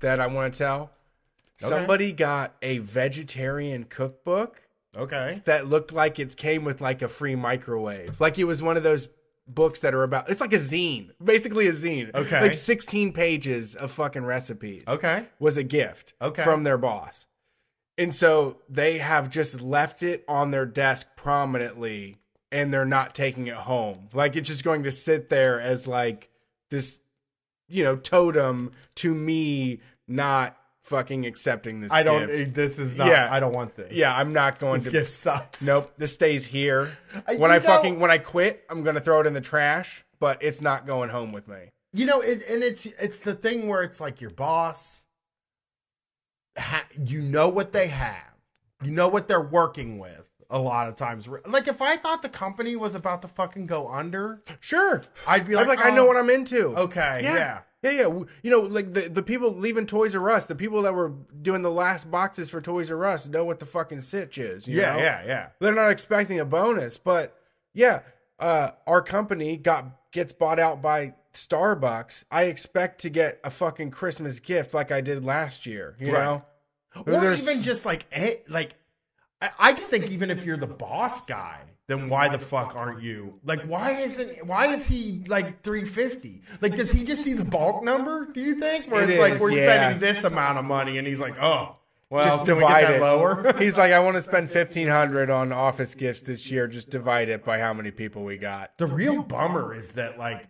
that I want to tell. Okay. Somebody got a vegetarian cookbook Okay. that looked like it came with like a free microwave. Like it was one of those books that are about it's like a zine. Basically a zine. Okay. Like 16 pages of fucking recipes. Okay. Was a gift Okay. from their boss. And so they have just left it on their desk prominently and they're not taking it home. Like it's just going to sit there as like this you know totem to me not fucking accepting this I don't. gift. This is not. Yeah. I don't want this. Yeah, I'm not going This to gift sucks. Nope, this stays here. Uh, When you I know- fucking when I quit, I'm gonna throw it in the trash. But it's not going home with me. You know, it, and it's it's the thing where it's like your boss. Ha, you know what they have. You know what they're working with. A lot of times, like if I thought the company was about to fucking go under, Sure, I'd be I'm like, like, I know "Oh, what I'm into. Okay, yeah, yeah. Yeah, yeah. You know, like the the people leaving Toys R Us, the people that were doing the last boxes for Toys R Us know what the fucking sitch is. you Yeah, know? yeah, yeah. They're not expecting a bonus, but yeah, uh, our company got gets bought out by Starbucks. I expect to get a fucking Christmas gift like I did last year. You Right. know, Or There's- even just like, eh, like, I, I just think even if you're the boss guy, then why the fuck aren't you? Like, why isn't? Why is he like 350? Like, does he just see the bulk number? Do you think where It it's like we're yeah. spending this amount of money, and he's like, oh, well, just divide get it lower? He's like, I want to spend fifteen hundred on office gifts this year. Just divide it by how many people we got. the real bummer is that like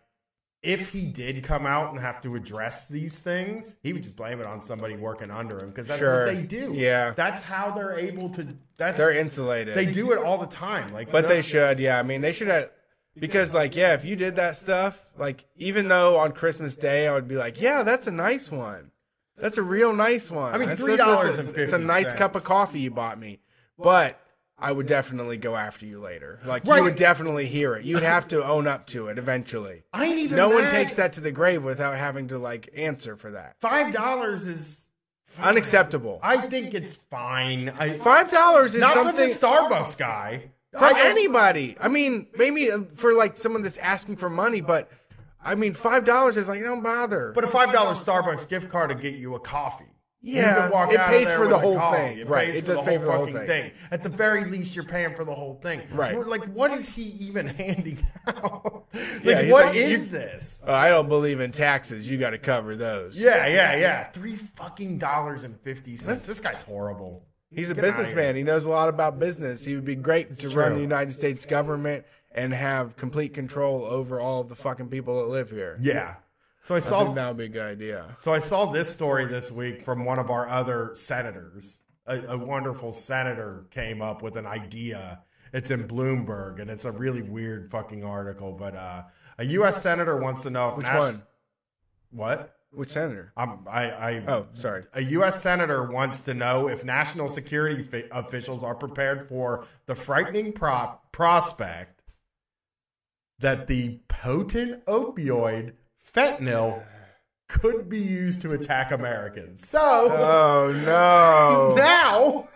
if he did come out and have to address these things, he would just blame it on somebody working under him because that's Sure. what they do. Yeah. that's how they're able to. That's They're insulated. they do it all the time. Like, But they should, yeah. I mean, they should have, because, like, yeah, if you did that stuff, like, even though on Christmas Day I would be like, yeah, that's a nice one. That's a real nice one. I mean, $3.50 It's a nice cup of coffee you bought me. But I would definitely go after you later. Like, Right. you would definitely hear it. You'd have to own up to it eventually. I ain't even. No one takes that to the grave without having to, like, answer for that. Five dollars is. Unacceptable. I think it's fine. I, Five dollars is not for the Starbucks guy. for I anybody. I mean, maybe uh, for like someone that's asking for money, but I mean, five dollars is like don't bother. But a five dollar Starbucks gift card to get you a coffee. Yeah, you can walk it pays for the whole thing. It Right, pays it for does the pay whole for the whole fucking thing. At the very least, you're paying for the whole thing. Right. We're Like, what is he even handing out? like, Yeah, what like, is you- this? Uh, I don't believe in taxes. You got to cover those. Yeah, yeah, yeah. Three fucking dollars and fifty cents. This guy's horrible. he's a Get businessman. He knows a lot about business. He would be great to run the United States government and have complete control over all of the fucking people that live here. Yeah. So I I saw think that would be a good idea. So I saw this story this week from one of our other senators. A, a wonderful senator came up with an idea. It's in Bloomberg, and it's a really weird fucking article. But uh, a U.S. senator wants to know if Which nas- one? What? Which senator? I'm, I, I Oh, sorry. a U.S. senator wants to know if national security fi- officials are prepared for the frightening pro- prospect that the potent opioid fentanyl could be used to attack Americans. So Oh no! now,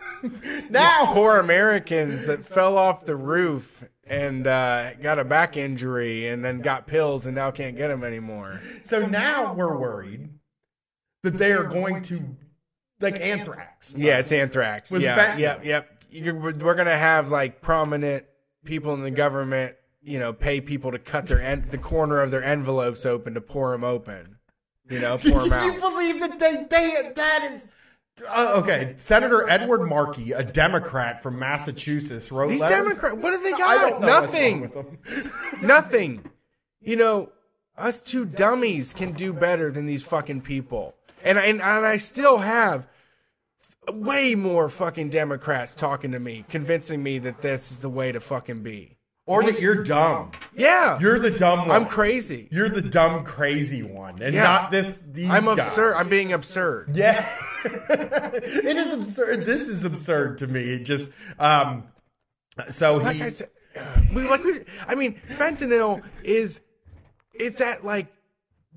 now, poor Americans that fell off the roof and uh, got a back injury and then got pills and now can't get them anymore. so now we're worried that they are going to like anthrax. Yeah, it's anthrax. With yeah, fentanyl. yep, yep. You're, we're gonna have like prominent people in the government, you know, pay people to cut their en- the corner of their envelopes open to pour them open. You know, pour them Can you believe that they they that is uh, okay? Senator Edward Markey, a Democrat from Massachusetts, wrote These letters- Democrats, what have they I got? Nothing. Nothing. You know, us two dummies can do better than these fucking people. And and, and I still have way more fucking Democrats talking to me, convincing me that this is the way to fucking be. Or that you're dumb. Yeah. You're the dumb one. I'm crazy. You're the dumb, crazy one, and Yeah. not this. These I'm guys. absurd. I'm being absurd. Yeah, it is absurd. This is absurd to me. It just um. So Like he, I said, uh, we like we, I mean, fentanyl is it's at like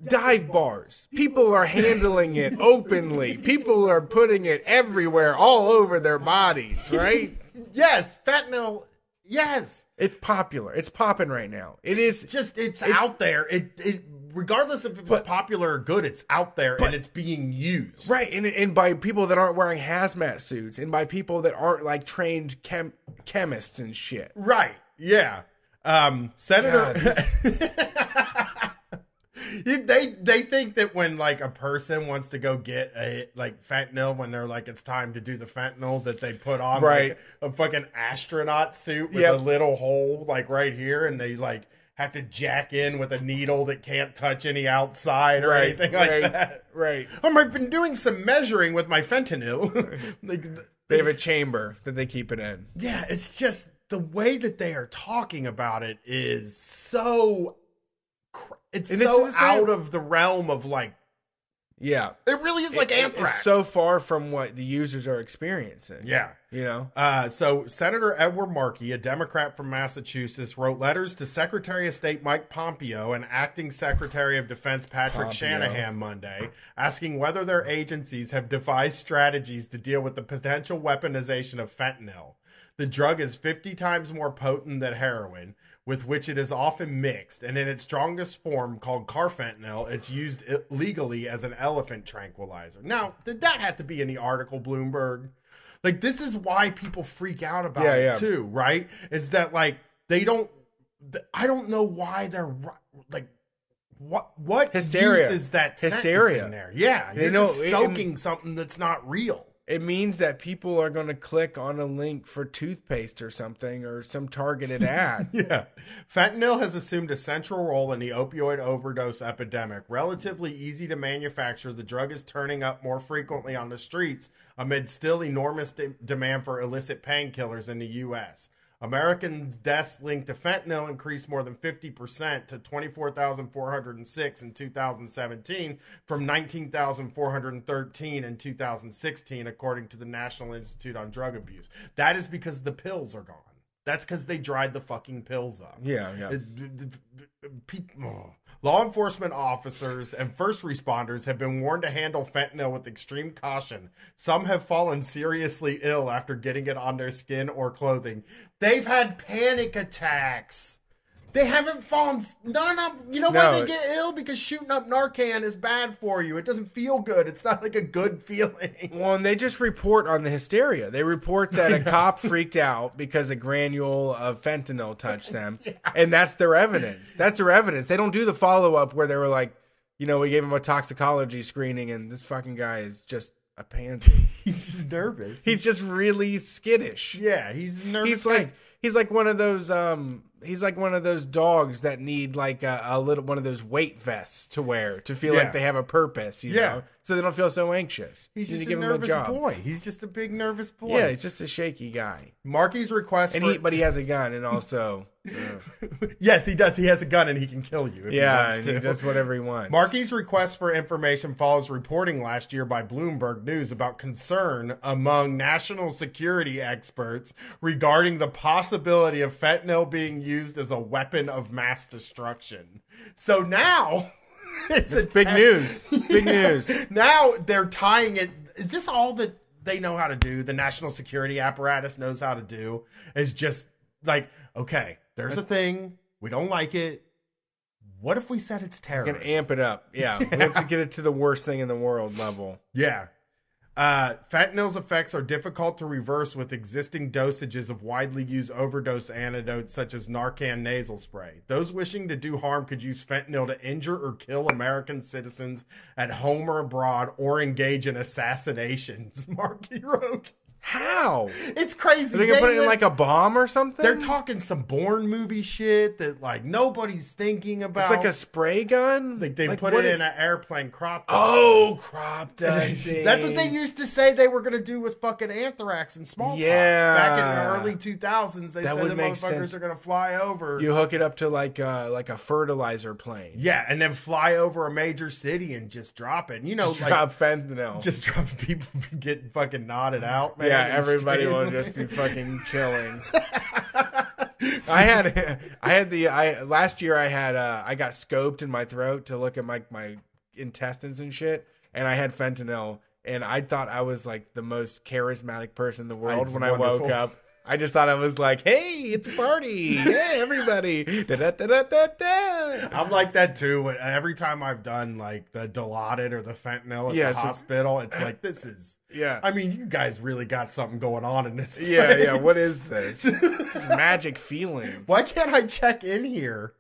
dive bars. People are handling it openly. People are putting it everywhere, all over their bodies, right? yes, fentanyl. Yes, It's popular. It's popping right now. It is just it's, out there. It it regardless if it's popular or good, it's out there and it's being used. right, and and by people that aren't wearing hazmat suits, and by people that aren't like trained chem- chemists and shit. Right. Yeah. Um, Senator. You- they they think that when like a person wants to go get a like fentanyl when they're like it's time to do the fentanyl that they put on Right. like a fucking astronaut suit with Yep. a little hole like right here and they like have to jack in with a needle that can't touch any outside or anything like right, that. right. Um, I've been doing some measuring with my fentanyl. like, They have a chamber that they keep it in. yeah, it's just the way that they are talking about it is so. It's And so out of the realm of like. Yeah, It really is like It- anthrax. It's so far from what the users are experiencing. Yeah. you know. Uh, so Senator Edward Markey, a Democrat from Massachusetts, wrote letters to Secretary of State Mike Pompeo and Acting Secretary of Defense Patrick Pompeo. Shanahan Monday, asking whether their agencies have devised strategies to deal with the potential weaponization of fentanyl. The drug is 50 times more potent than heroin, with which it is often mixed, and in its strongest form, called carfentanil, it's used legally as an elephant tranquilizer. Now, did that have to be in the article, Bloomberg? Like, this is why people freak out about Yeah, it yeah. too, right? Is that like they don't? I don't know why they're like. What what Hysteria. is that Hysteria. in there? Yeah, They you're know- just it- stoking something that's not real. It means that people are going to click on a link for toothpaste or something or some targeted ad. Yeah. Fentanyl has assumed a central role in the opioid overdose epidemic. Relatively easy to manufacture, the drug is turning up more frequently on the streets amid still enormous de- demand for illicit painkillers in the U.S. Americans' deaths linked to fentanyl increased more than 50% to 24,406 in 2017 from 19,413 in 2016, according to the National Institute on Drug Abuse. That is because the pills are gone. That's because they dried the fucking pills up. Yeah, yeah. People, oh. Law enforcement officers and first responders have been warned to handle fentanyl with extreme caution. Some have fallen seriously ill after getting it on their skin or clothing. They've had panic attacks. They haven't fallen. None of you know why they get ill because shooting up Narcan is bad for you. It doesn't feel good. It's not like a good feeling. Well, and they just report on the hysteria. They report that a cop freaked out because a granule of fentanyl touched them, and that's their evidence. That's their evidence. They don't do the follow up where they were like, you know, we gave him a toxicology screening, and this fucking guy is just a pansy. He's just nervous. He's just really skittish. yeah, he's nervous. He's like he's like one of those um he's like one of those dogs that need like a, a little one of those weight vests to wear to feel Yeah. like they have a purpose, you Yeah. know, so they don't feel so anxious. He's You just a to give him nervous job. boy. He's just a big nervous boy. Yeah, he's just a shaky guy, Markey's request and for he but he has a gun and also yes, he does. He has a gun and he can kill you. Yeah, he he does whatever he wants. Markey's request for information follows reporting last year by Bloomberg News about concern among national security experts regarding the possibility of fentanyl being used as a weapon of mass destruction. So now it's a big news, big news. now they're tying it. Is this all that they know how to do? The national security apparatus knows how to do is just like, okay, there's a thing we don't like it. What if we said it's Gonna terrorism? amp it up. Yeah, we have to get it to the worst thing in the world level. Yeah. Uh, fentanyl's effects are difficult to reverse with existing dosages of widely used overdose antidotes such as Narcan nasal spray. Those wishing to do harm could use fentanyl to injure or kill American citizens at home or abroad or engage in assassinations, Markey wrote. How? It's crazy. Are they gonna put it in like a bomb or something? They're talking some Bourne movie shit that like nobody's thinking about. It's like a spray gun. like they Like, put it in an airplane crop. Oh, crop dusting. That's what they used to say they were going to do with fucking anthrax and smallpox. Yeah. Back in the early 2000s, they That said the motherfuckers sense. are going to fly over. You hook it up to like uh like a fertilizer plane. yeah, and then fly over a major city and just drop it. You know, Just like drop fentanyl. just drop people getting fucking nodded out, man. yeah, and everybody straight- will just be fucking chilling. I had I had the I last year I had uh I got scoped in my throat to look at my my intestines and shit and I had fentanyl and I thought I was like the most charismatic person in the world It's when I woke up. I just thought I was like, "Hey, it's a party! Hey, everybody!" I'm like that too. Every time I've done like the Dilaudid or the fentanyl at Yeah, the so- hospital, it's like this is. Yeah, I mean, you guys really got something going on in this. yeah, yeah. What is this? this magic feeling? Why can't I check in here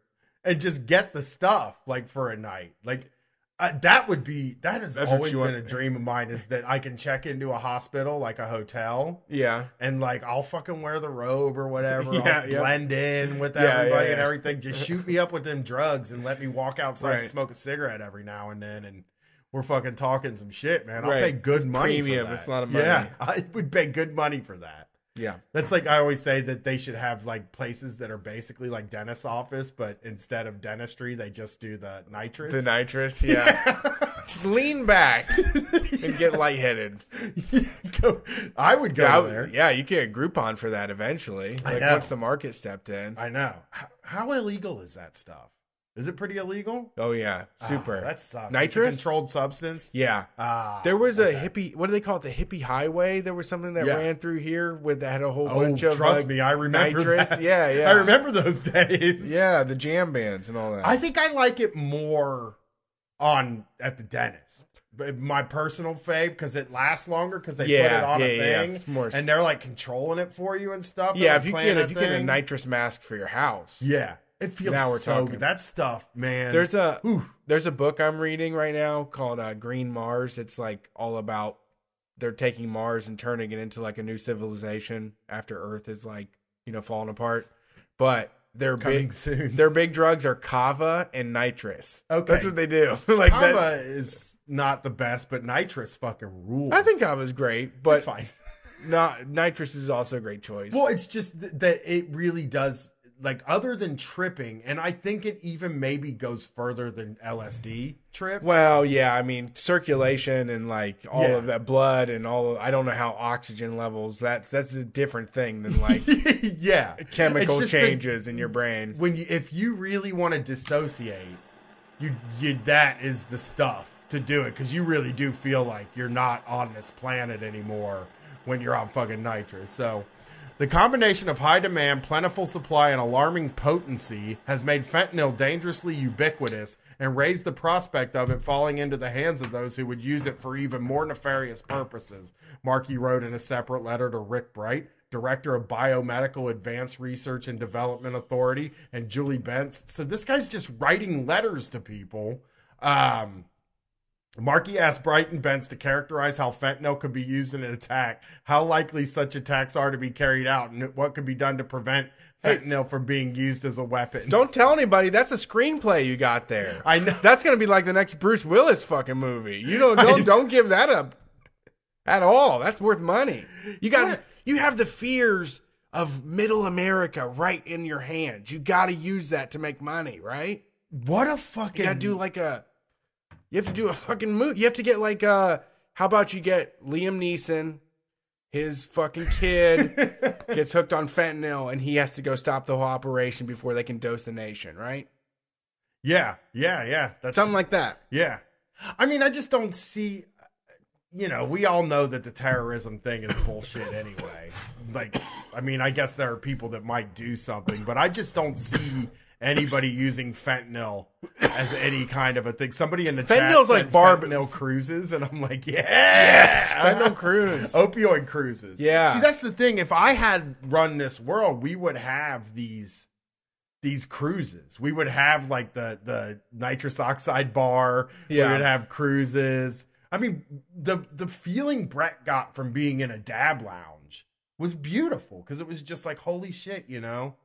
and just get the stuff like for a night? Like uh, that would be that has That's always been want. a dream of mine is that I can check into a hospital like a hotel Yeah, and like I'll fucking wear the robe or whatever. Yeah, I'll yeah. blend in with Yeah, yeah, everybody and everything. Just shoot me up with them drugs and let me walk outside Right. and smoke a cigarette every now and then and we're fucking talking some shit, man. I'll Right. pay good money premium, for that. it's not a money. Yeah, I would pay good money for that. Yeah. That's like I always say that they should have like places that are basically like dentist office, but instead of dentistry, they just do the nitrous. The nitrous, yeah. Just lean back and get lightheaded. Go- I would go Yeah, there. yeah, you get a Groupon for that eventually. I know. once the market stepped in. I know. How, how illegal is that stuff? Is it pretty illegal? Oh yeah, super. Ah, that sucks. A Nitrous? controlled substance. yeah. Ah, There was a hippie. What do they call it? The hippie highway. There was something that Yeah. ran through here with that had a whole Oh, bunch of trust like, me, I remember nitrous. that. Yeah, yeah. I remember those days. Yeah, the jam bands and all that. I think I like it more on at the dentist. My personal fave because it lasts longer because they put it on yeah, a yeah, yeah. thing more- and they're like controlling it for you and stuff. Yeah, if you get if you get a nitrous mask for your house. yeah, it feels Now we're so talking. good. That stuff, man. There's a Ooh. there's a book I'm reading right now called uh, Green Mars. It's like all about they're taking Mars and turning it into like a new civilization after Earth is like you know falling apart. But their Coming big soon. their big drugs are kava and nitrous. Okay. that's what they do. like Kava that, is not the best, but nitrous fucking rules. I think kava's great, but It's fine. not nitrous is also a great choice. Well, it's just th- that it really does like other than tripping, and I think it even maybe goes further than LSD trip. Well, yeah, I mean circulation and like all Yeah. of that blood and all. Of, I don't know how oxygen levels. That's that's a different thing than like yeah, chemical changes in your brain. when you if you really want to dissociate, you you that is the stuff to do it because you really do feel like you're not on this planet anymore when you're on fucking nitrous. So. The combination of high demand, plentiful supply, and alarming potency has made fentanyl dangerously ubiquitous and raised the prospect of it falling into the hands of those who would use it for even more nefarious purposes. Markey wrote in a separate letter to Rick Bright, director of Biomedical Advanced Research and Development Authority, and Julie Bentz. So this guy's just writing letters to people. Um, Markey asked Bright and Bentz to characterize how fentanyl could be used in an attack, how likely such attacks are to be carried out, and what could be done to prevent fentanyl from being used as a weapon. Don't tell anybody. That's a screenplay you got there. I know. That's gonna be like the next Bruce Willis fucking movie. You don't don't, don't give that up at all. That's worth money. You got What? you have the fears of middle America right in your hands. You got to use that to make money, right? What a You fucking got to do like a. You have to do a fucking movie. You have to get like uh How about you get Liam Neeson, his fucking kid gets hooked on fentanyl, and he has to go stop the whole operation before they can dose the nation, right? yeah, yeah, yeah. That's Something like that. Yeah. I mean, I just don't see. You know, we all know that the terrorism thing is bullshit anyway. Like, I mean, I guess there are people that might do something, but I just don't see anybody using fentanyl as any kind of a thing. Somebody in the chat Fentanyl's like barb- fentanyl cruises, and I'm like, yeah, Fentanyl cruise. opioid cruises. Yeah. See, that's the thing. If I had run this world, we would have these these cruises. We would have like the the nitrous oxide bar. Yeah. We would have cruises. I mean, the the feeling Brett got from being in a dab lounge was beautiful because it was just like holy shit, you know.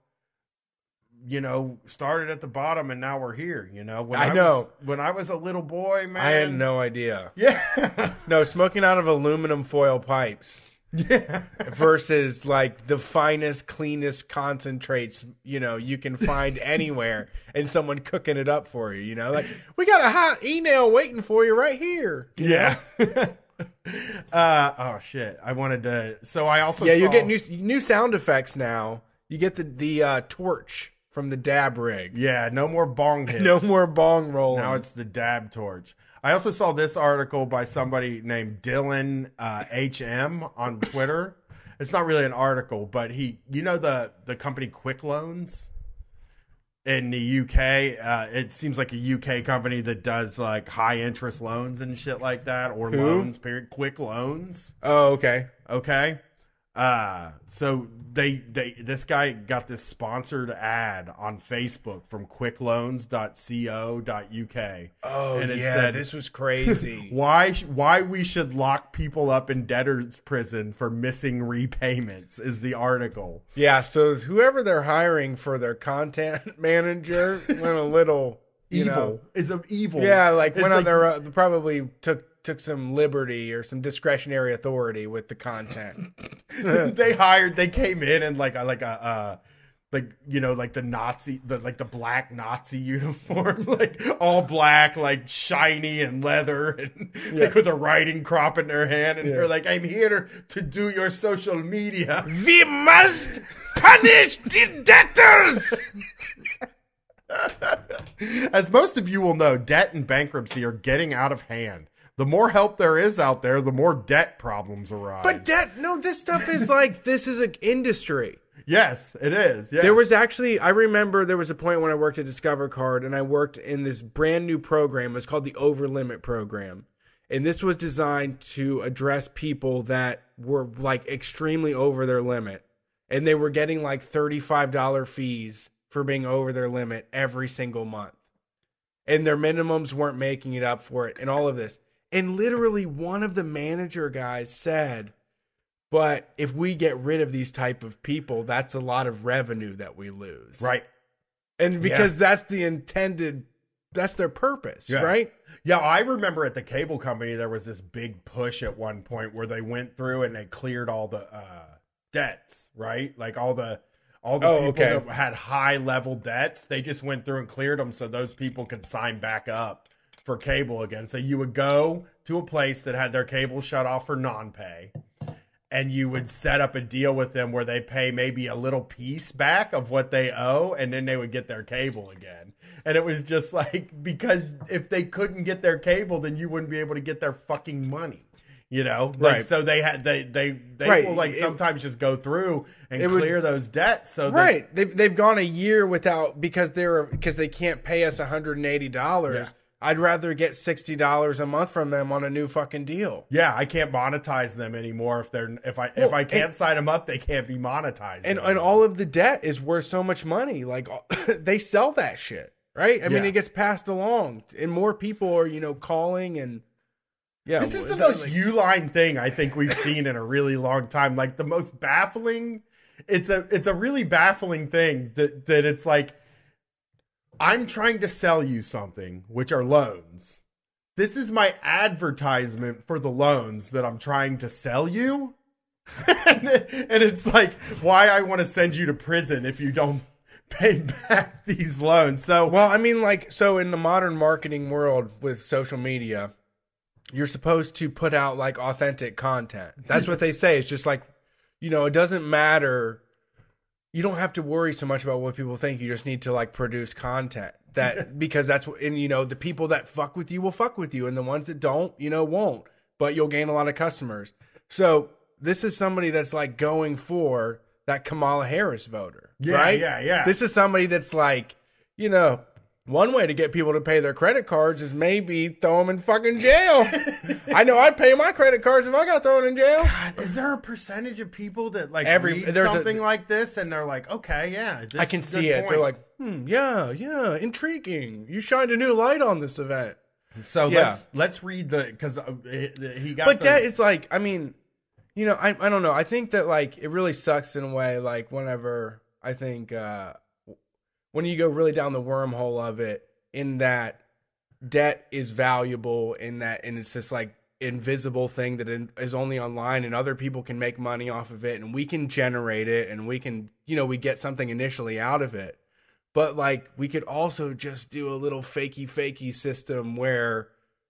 You know, started at the bottom and now we're here. You know, when I know. was, when I was a little boy, man. I had no idea. Yeah, No, smoking out of aluminum foil pipes yeah. versus like the finest, cleanest concentrates, you know, you can find anywhere and someone cooking it up for you, you know? Like, we got a hot email waiting for you right here. Yeah. uh oh shit. I wanted to so I also Yeah, you saw- get new new sound effects now. You get the the uh, torch from the dab rig. Yeah, no more bong hits. No more bong rolling. Now it's the dab torch. I also saw this article by somebody named Dylan uh, HM on Twitter. It's not really an article, but he, you know, the the company Quick Loans in the UK. Uh, it seems like a UK company that does like high interest loans and shit like that, or Who? loans. Period. Quick Loans. Oh, okay. Okay. Uh so they they this guy got this sponsored ad on Facebook from quickloans.co.uk. Oh, And it yeah, said- this was crazy. Why why we should lock people up in debtor's prison for missing repayments is the article. yeah, so whoever they're hiring for their content manager went a little you Evil know, is an evil. Yeah, like It's went on their uh, probably took took some liberty or some discretionary authority with the content. they hired they came in and like a like a uh like you know like the nazi the like the black nazi uniform like all black like shiny and leather and like with a writing crop in their hand. And they're like i'm here to do your social media. We must punish the debtors. as most of you will know debt and bankruptcy are getting out of hand the more help there is out there the more debt problems arise But debt, no, this stuff is like this is an industry. yes it is yeah There was actually, I remember there was a point when I worked at Discover Card and I worked in this brand new program. It was called the Over Limit Program. And this was designed to address people that were like extremely over their limit. And they were getting like $35 fees for being over their limit every single month. And their minimums weren't making it up for it and all of this. And literally one of the manager guys said, but if we get rid of these type of people, that's a lot of revenue that we lose. Right. And because that's the intended that's their purpose, Yeah. right? Yeah, I remember at the cable company there was this big push at one point where they went through and they cleared all the uh, debts, right? Like all the all the Oh, people okay. that had high level debts, they just went through and cleared them so those people could sign back up for cable again. So you would go to a place that had their cable shut off for non-pay and you would set up a deal with them where they pay maybe a little piece back of what they owe and then they would get their cable again and it was just like because if they couldn't get their cable then you wouldn't be able to get their fucking money you know like Right. so they had they they they Right. will like It- sometimes just go through and It would- clear those debts so that Right. They've they've gone a year without because they're because they can't pay us $180. Yeah. I'd rather get $60 a month from them on a new fucking deal. yeah i can't monetize them anymore if they're if i if i can't and- sign them up they can't be monetized and and all of the debt is worth so much money. Like they sell that shit, right? I mean, it gets passed along, and more people are you know calling and yeah. This is the most like- U-line thing I think we've seen in a really long time. Like the most baffling. It's a it's a really baffling thing that that it's like I'm trying to sell you something, which are loans. This is my advertisement for the loans that I'm trying to sell you. and, it's like why I want to send you to prison if you don't pay back these loans. So Well, I mean, like, so in the modern marketing world with social media, you're supposed to put out like authentic content. That's what they say. It's just like, you know, it doesn't matter. You don't have to worry so much about what people think. You just need to like produce content that because that's what, and you know, the people that fuck with you will fuck with you, and the ones that don't, you know, won't. But you'll gain a lot of customers. So this is somebody that's like going for that Kamala Harris voter, Yeah, right? yeah, yeah. This is somebody that's like, you know, one way to get people to pay their credit cards is maybe throw them in fucking jail. I know I'd pay my credit cards if I got thrown in jail. God, is there a percentage of people that like Every- read there's a- something like this and they're like, okay, yeah, this I can see it. They're like, hmm, yeah, yeah, intriguing. You shined a new light on this event. so yeah. let's let's read the because uh, he he got But the, that is like, I mean, you know, I I don't know. I think that like it really sucks in a way. Like whenever I think uh when you go really down the wormhole of it, in that debt is valuable, in that and it's this like invisible thing that is only online and other people can make money off of it and we can generate it and we can you know we get something initially out of it. But like we could also just do a little fakey fakey system where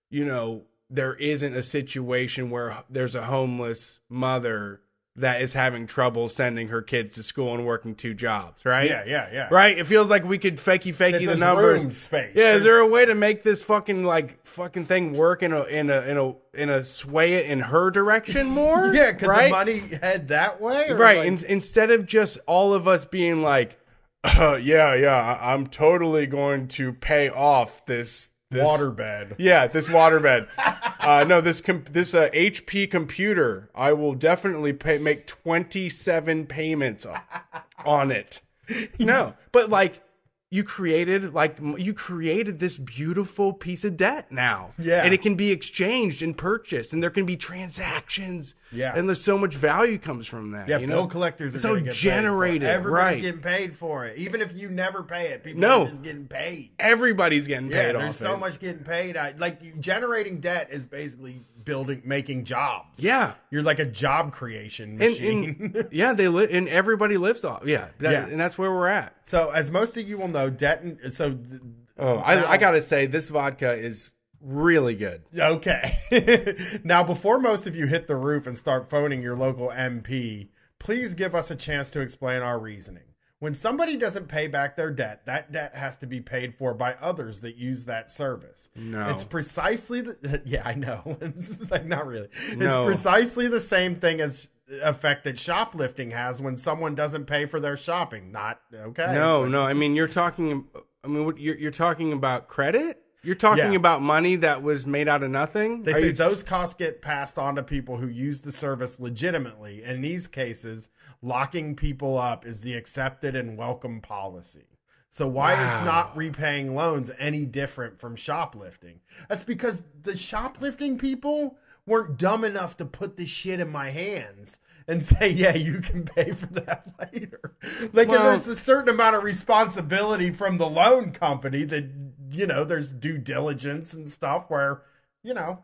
you know there isn't a situation where there's a homeless mother that is having trouble sending her kids to school and working two jobs right? Yeah yeah yeah. Right? It feels like we could fakey fakey the numbers. space. yeah is there a way to make this fucking like fucking thing work in a in a in a in a sway it in her direction more? Yeah, could right? the money head that way? Right like- in, instead of just all of us being like uh, yeah yeah i'm totally going to pay off this this waterbed. yeah this waterbed uh no this com- this uh, hp computer i will definitely pay make 27 payments on, on it no but like you created like you created this beautiful piece of debt now Yeah. and it can be exchanged and purchased and there can be transactions Yeah. and there's so much value comes from that Yeah, you bill know collectors are so generated Paid for it. Everybody's right getting paid for it, even if you never pay it. People No. are just getting paid. everybody's getting paid. Yeah, paid there's so it. much getting paid. I, like you, generating debt is basically building, making jobs. Yeah. you're like a job creation machine. and yeah they live and everybody lives off yeah, that, Yeah. and that's where we're at so, as most of you will know, debt. So, th- oh I, I gotta say this vodka is really good Okay. now, before most of you hit the roof and start phoning your local MP, please give us a chance to explain our reasoning. When somebody doesn't pay back their debt, that debt has to be paid for by others that use that service. No. It's precisely the yeah, I know. it's like not really. It's No. precisely the same thing as effect that shoplifting has when someone doesn't pay for their shopping. Not okay. no but- no i mean you're talking i mean what you're, you're talking about credit you're talking Yeah. about money that was made out of nothing They Are say you- those costs get passed on to people who use the service legitimately. In these cases, locking people up is the accepted and welcome policy. So why Wow. is not repaying loans any different from shoplifting? That's because the shoplifting people weren't dumb enough to put the shit in my hands and say, "Yeah, you can pay for that later." Like Well- there's a certain amount of responsibility from the loan company that you know, there's due diligence and stuff where, you know,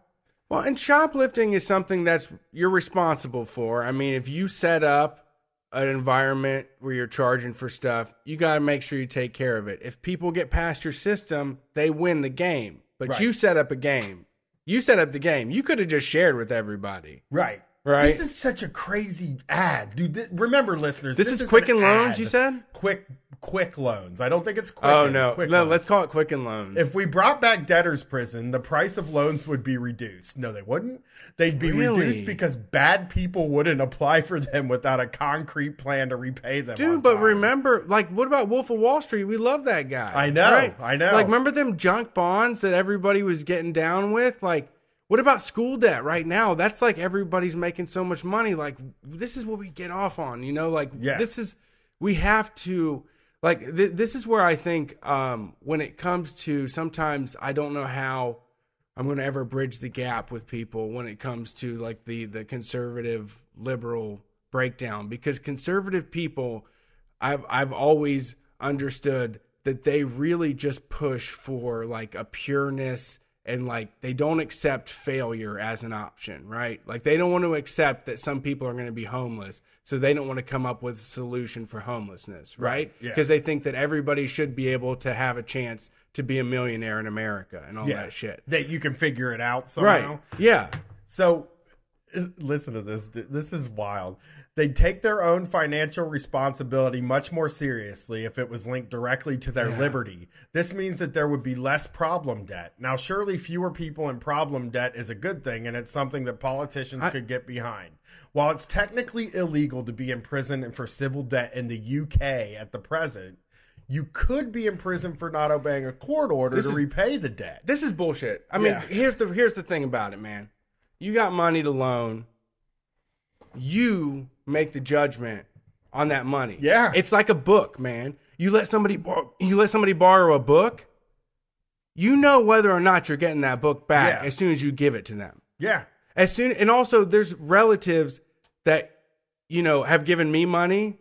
Well, and shoplifting is something that's you're responsible for. I mean, if you set up an environment where you're charging for stuff, you got to make sure you take care of it. If people get past your system, they win the game. But Right. you set up a game. You set up the game. You could have just shared with everybody. right. Right. This is such a crazy ad, dude. Th- remember, listeners, This is an Quicken Loans, ad. you said? quick, quick loans. I don't think it's quick. oh no, quick no. loans. Let's call it Quicken Loans. If we brought back debtors prison, the price of loans would be reduced. No, they wouldn't. They'd be Really? reduced because bad people wouldn't apply for them without a concrete plan to repay them. Dude, but remember, like, what about Wolf of Wall Street? We love that guy. I know, I know. Like, remember them junk bonds that everybody was getting down with? Like, what about school debt right now? That's like everybody's making so much money. Like, this is what we get off on, you know? Like, Yeah. this is, we have to, like, th- this is where I think um, when it comes to sometimes I don't know how I'm going to ever bridge the gap with people when it comes to like the the conservative liberal breakdown because conservative people I've I've always understood that they really just push for like a pureness and like they don't accept failure as an option, right? Like they don't want to accept that some people are going to be homeless, so they don't want to come up with a solution for homelessness, right? yeah. Because they think that everybody should be able to have a chance to be a millionaire in America and all yeah, that shit. that you can figure it out somehow. Right. Yeah. So, uh, listen to this. This is wild. They'd take their own financial responsibility much more seriously if it was linked directly to their liberty. This means that there would be less problem debt. Now, surely fewer people in problem debt is a good thing, and it's something that politicians I- could get behind. While it's technically illegal to be in prison for civil debt in the UK at the present, you could be in prison for not obeying a court order to is- repay the debt. This is bullshit. I mean, Yeah. here's the here's the thing about it, man. You got money to loan. You make the judgment on that money. Yeah. It's like a book, man. You let somebody you let somebody borrow a book. You know whether or not you're getting that book back Yeah. as soon as you give it to them. Yeah. As soon and also there's relatives that you know have given me money.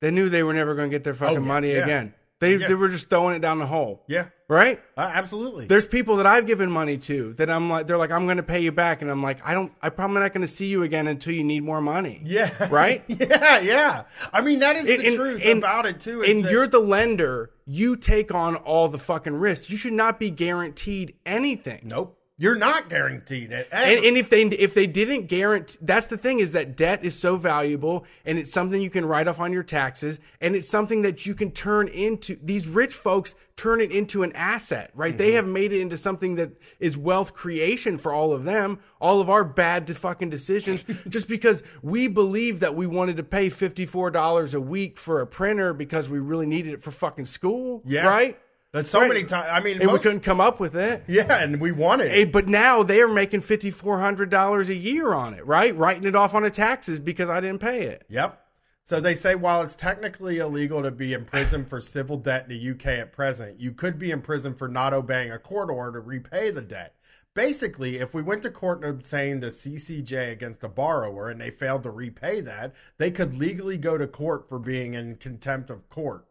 They knew they were never going to get their oh, fucking Oh, yeah, money yeah. again. They Yeah. they were just throwing it down the hole. Yeah. Right? Uh, absolutely. There's people that I've given money to that I'm like, they're like, I'm going to pay you back, and I'm like, I don't, I'm probably not going to see you again until you need more money. Yeah. Right? yeah, yeah. I mean, that is And- the and- truth and- about it too. And that- you're the lender. You take on all the fucking risks. You should not be guaranteed anything. nope. You're not guaranteed it. And, and if they if they didn't guarantee, that's the thing is that debt is so valuable, and it's something you can write off on your taxes, and it's something that you can turn into. These rich folks turn it into an asset, right? They mm-hmm. have made it into something that is wealth creation for all of them. All of our bad de- fucking decisions, just because we believe that we wanted to pay fifty four dollars a week for a printer because we really needed it for fucking school, Yeah. right? That's so Right. many times. I mean, And we couldn't come up with it. Yeah, and we wanted it. but now they are making fifty four hundred dollars a year on it, right? Writing it off on the taxes because I didn't pay it. Yep. So they say while it's technically illegal to be in prison for civil debt in the UK at present, you could be in prison for not obeying a court order to repay the debt. Basically, if we went to court and obtained a CCJ against a borrower and they failed to repay that, they could legally go to court for being in contempt of court.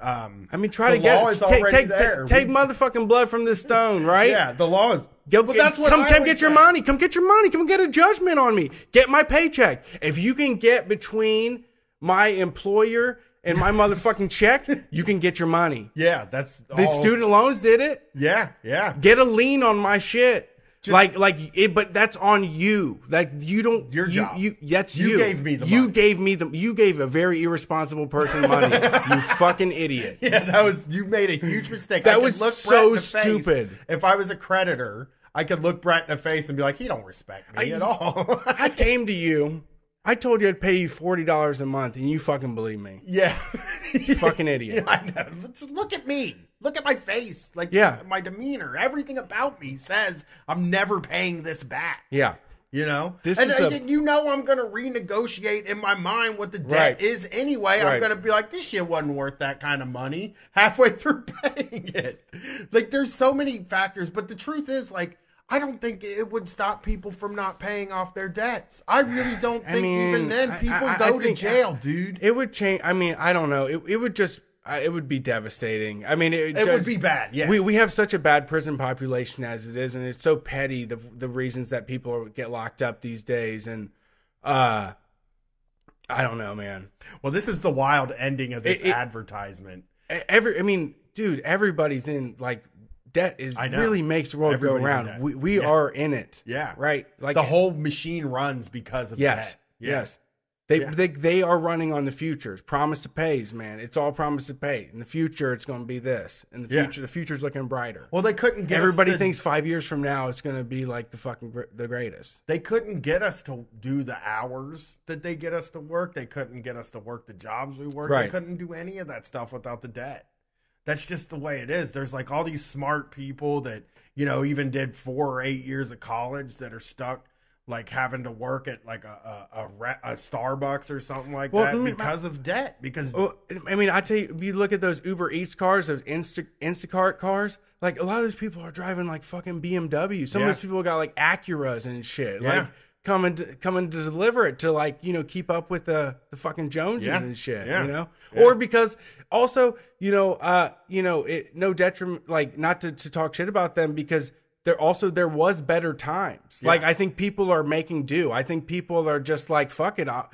Um, I mean, try to get take take, there. take, We- motherfucking blood from this stone, right? yeah, the law is. Go, but that's what come, come get your money. Come get your money. Come get a judgment on me. Get my paycheck. If you can get between my employer and my motherfucking check, you can get your money. Yeah, that's The all- student loans did it. Yeah, yeah. Get a lien on my shit. Like, like it, but that's on you. Like you don't. Your you, job. You, that's You you. gave me the You money. gave me the. You gave a very irresponsible person money. you fucking idiot. Yeah, that was you made a huge mistake. That I was look so Brett in the face. stupid. If I was a creditor, I could look Brett in the face and be like, "He don't respect me I- at all." I came to you. I told you I'd pay you forty dollars a month, and you fucking believe me. yeah, Fucking idiot. Yeah, I know. Let's look at me. Look at my face. Like, Yeah. my demeanor. Everything about me says I'm never paying this back. Yeah. You know, This and is a- you know I'm gonna renegotiate in my mind what the debt Right. is anyway. I'm gonna be like, this shit wasn't worth that kind of money halfway through paying it. Like, there's so many factors, but the truth is, like, I don't think it would stop people from not paying off their debts. I really don't I think even then people I- I go to think- jail, dude. It would change. I mean, I don't know. It, it would just. I- It would be devastating. I mean, it, It would be bad. Yes, We we have such a bad prison population as it is, and it's so petty the the reasons that people get locked up these days, and uh, I don't know, man. Well, this is the wild ending of this It- advertisement. Every, I mean, dude, everybody's in like debt is I really makes the world Everybody's go around. We we Yeah. are in it. Yeah. right. Like the whole machine runs because of yes, that. Yeah. yes. They, Yeah. they they are running on the futures. Promise to pays, man. It's all promise to pay. In the future, it's going to be this. In the Yeah. future, the future's looking brighter. Well, they couldn't get Everybody to- thinks five years from now it's going to be like the fucking gr- the greatest. they couldn't get us to do the hours that they get us to work. They couldn't get us to work the jobs we work. They couldn't do any of that stuff without the debt. That's just the way it is. There's like all these smart people that, you know, even did four or eight years of college that are stuck like having to work at like a a, a, a Starbucks or something like Well, that I mean, because of debt. Because Well, I mean, I tell you, if you look at those Uber Eats cars, those Insta Instacart cars. Like a lot of those people are driving like fucking BMW. Some Yeah. of those people got like Acuras and shit. Yeah. Like coming to coming to deliver it to like you know keep up with the the fucking Joneses Yeah. and shit. Yeah. You know, Yeah. or because also you know uh you know it no detriment like not to to talk shit about them because. There also there was better times. Like I think people are making do. I think people are just like fuck it. I,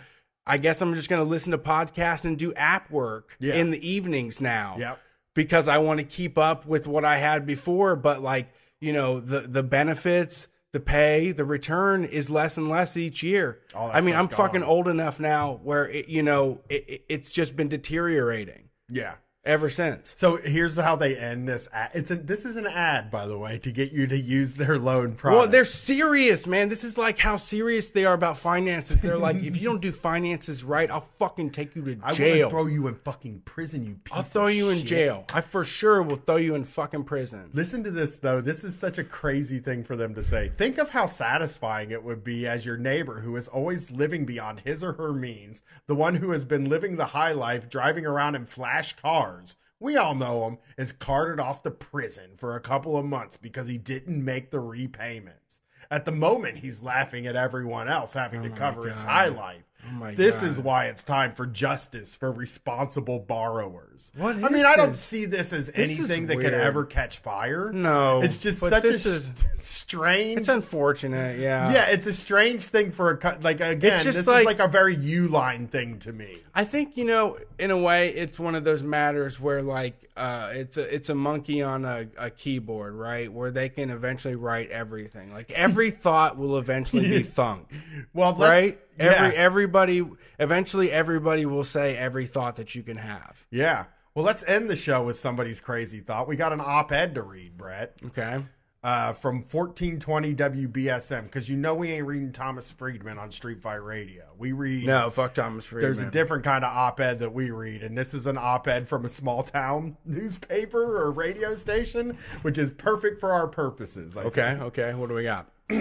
I guess I'm just going to listen to podcasts and do app work Yeah. in the evenings now Yep. because I want to keep up with what I had before. But like, you know, the, the benefits, the pay, the return is less and less each year. I mean, I'm stuff's fucking old enough now where, it, you know, it- it's just been deteriorating yeah. Ever since. So here's how they end this. Ad. It's a, this is an ad, by the way, to get you to use their loan product. Well, they're serious, man. This is like how serious they are about finances. They're like, if you don't do finances right, I'll fucking take you to jail. I jail. to throw you in fucking prison. You piece I'll throw you in jail. I for sure will throw you in fucking prison. Listen to this though. This is such a crazy thing for them to say. Think of how satisfying it would be as your neighbor who is always living beyond his or her means, the one who has been living the high life, driving around in flash cars. We all know him is carted off to prison for a couple of months because he didn't make the repayments. At the moment, he's laughing at everyone else having oh to Oh my cover his God. high life. Oh this God. is why it's time for justice for responsible borrowers. What I mean, is I don't see this as This anything that could ever catch fire. No, It's just such a this is- strange. It's unfortunate, yeah. yeah, it's a strange thing for a cut. Like again, just this like- is like a very U-line thing to me. I think you know, in a way, it's one of those matters where like uh, it's a it's a monkey on a, a keyboard, right? Where they can eventually write everything. Like every thought will eventually be thunk, Well, let's, right? Yeah, Every everybody eventually everybody will say every thought that you can have. yeah. Well, let's end the show with somebody's crazy thought. We got an op-ed to read, Brett, Okay. Uh, from 1420 WBSM, because you know we ain't reading Thomas Friedman on Street Fight Radio. We read No, fuck Thomas Friedman. There's a different kind of op-ed that we read, and this is an op-ed from a small town newspaper or radio station, which is perfect for our purposes. I think. Okay, okay. What do we got?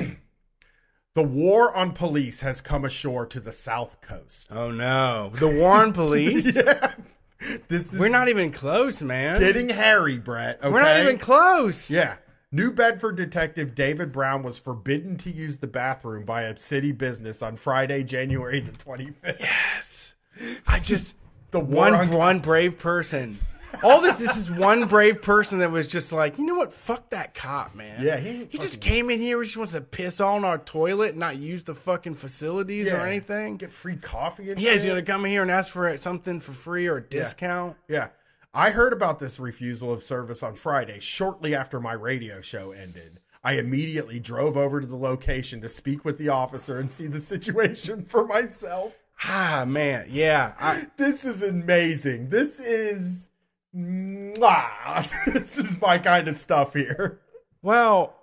The war on police has come ashore to the South Coast. Oh no, the war on Police. yeah. This is We're not even close, man. getting hairy, Brett. Okay? We're not even close. Yeah. New Bedford detective David Brown was forbidden to use the bathroom by a city business on Friday, January the 25th. Yes. I just The one on one brave person. All this this is one brave person that was just like, you know what? Fuck that cop, man. Yeah, he he just came in here. He just wants to piss on our toilet, and not use the fucking facilities Yeah. or anything. Get free coffee and Yeah, he's gonna come in here and ask for something for free or a discount. Yeah. I heard about this refusal of service on Friday, shortly after my radio show ended. I immediately drove over to the location to speak with the officer and see the situation for myself. Ah, man, yeah. I, This is amazing. This is. Mwah. This is my kind of stuff here. well,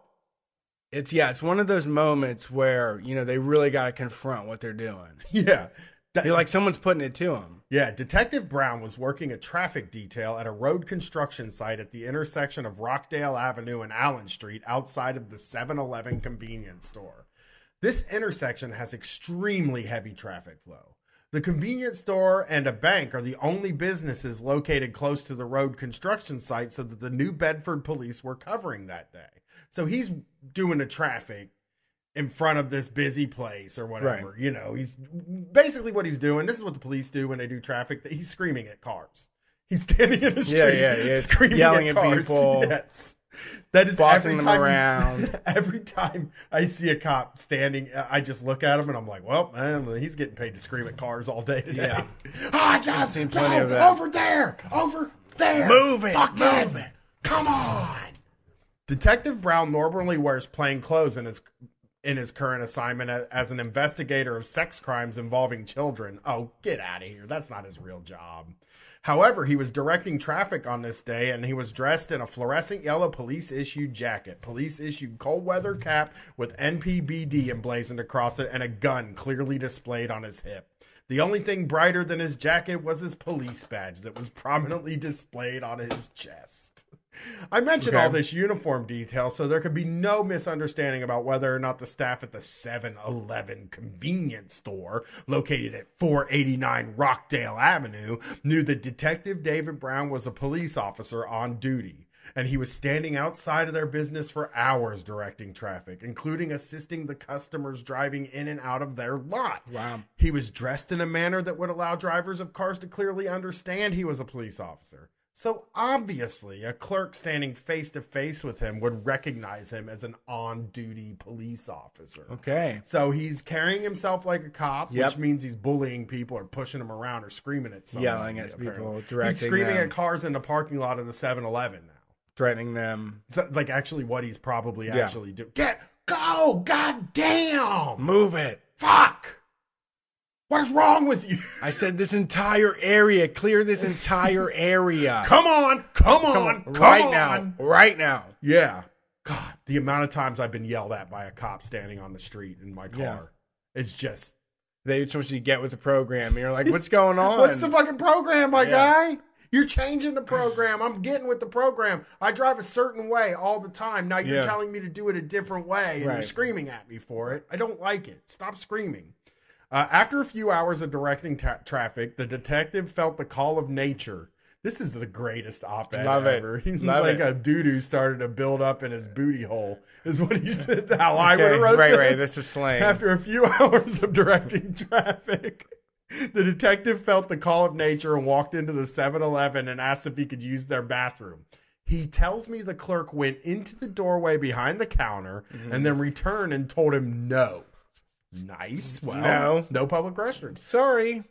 it's yeah, it's one of those moments where you know they really got to confront what they're doing. Yeah. De- You're like someone's putting it to him. yeah, Detective Brown was working a traffic detail at a road construction site at the intersection of Rockdale Avenue and Allen Street outside of the 7 Eleven convenience store. This intersection has extremely heavy traffic flow. The convenience store and a bank are the only businesses located close to the road construction site so that the New Bedford police were covering that day. So he's doing the traffic in front of this busy place or whatever. You know, he's basically what he's doing. This is what the police do when they do traffic. He's screaming at cars. He's standing in the street, Yeah, yeah, yeah. screaming Yelling at, at cars. people. Yes. That is Bossing every them time around. Every time I see a cop standing, I just look at him and I'm like, "Well, man, he's getting paid to scream at cars all day today." Yeah. oh, I got I've seen plenty no, of that. over there, over there. Move it, Fuck move it. Come on. Detective Brown normally wears plain clothes and his in his current assignment as an investigator of sex crimes involving children. Oh, get out of here. That's not his real job. However, he was directing traffic on this day and he was dressed in a fluorescent yellow police issued jacket, police issued cold weather cap with NBPD emblazoned across it, and a gun clearly displayed on his hip. The only thing brighter than his jacket was his police badge that was prominently displayed on his chest. I mentioned Okay. all this uniform detail so there could be no misunderstanding about whether or not the staff at the 7 Eleven convenience store located at 489 Rockdale Avenue knew that Detective David Brown was a police officer on duty. And he was standing outside of their business for hours directing traffic, including assisting the customers driving in and out of their lot. Wow. He was dressed in a manner that would allow drivers of cars to clearly understand he was a police officer. So obviously, a clerk standing face to face with him would recognize him as an on duty police officer. Okay. So he's carrying himself like a cop, Yep. which means he's bullying people or pushing them around or screaming at somebody. Yelling at people, directing He's screaming them. at cars in the parking lot of the 7 Eleven now. Threatening them. So, like, actually, what he's probably Yeah. actually doing. Get, go, god damn! Move it. Fuck! What is wrong with you? I said this entire area. Clear this entire area. Come on, come on, Come on, come right on. now. Right now. Yeah. God, the amount of times I've been yelled at by a cop standing on the street in my car. Yeah. It's just They told you to get with the program. And you're like, what's going on? What's the fucking program, my Yeah. guy? You're changing the program. I'm getting with the program. I drive a certain way all the time. Now you're Yeah. telling me to do it a different way and you're screaming at me for it. I don't like it. Stop screaming. Uh, after a few hours of directing ta- traffic, the detective felt the call of nature. This is the greatest op-ed Love it. ever. He's Love like it. a dude who started to build up in his booty hole. Is what he said. How I would have wrote right, this. right. This is slang. After a few hours of directing traffic, the detective felt the call of nature and walked into the 7 Eleven and asked if he could use their bathroom. He tells me the clerk went into the doorway behind the counter Mm-hmm. and then returned and told him no. Nice. Well, No. no public restrooms. Sorry.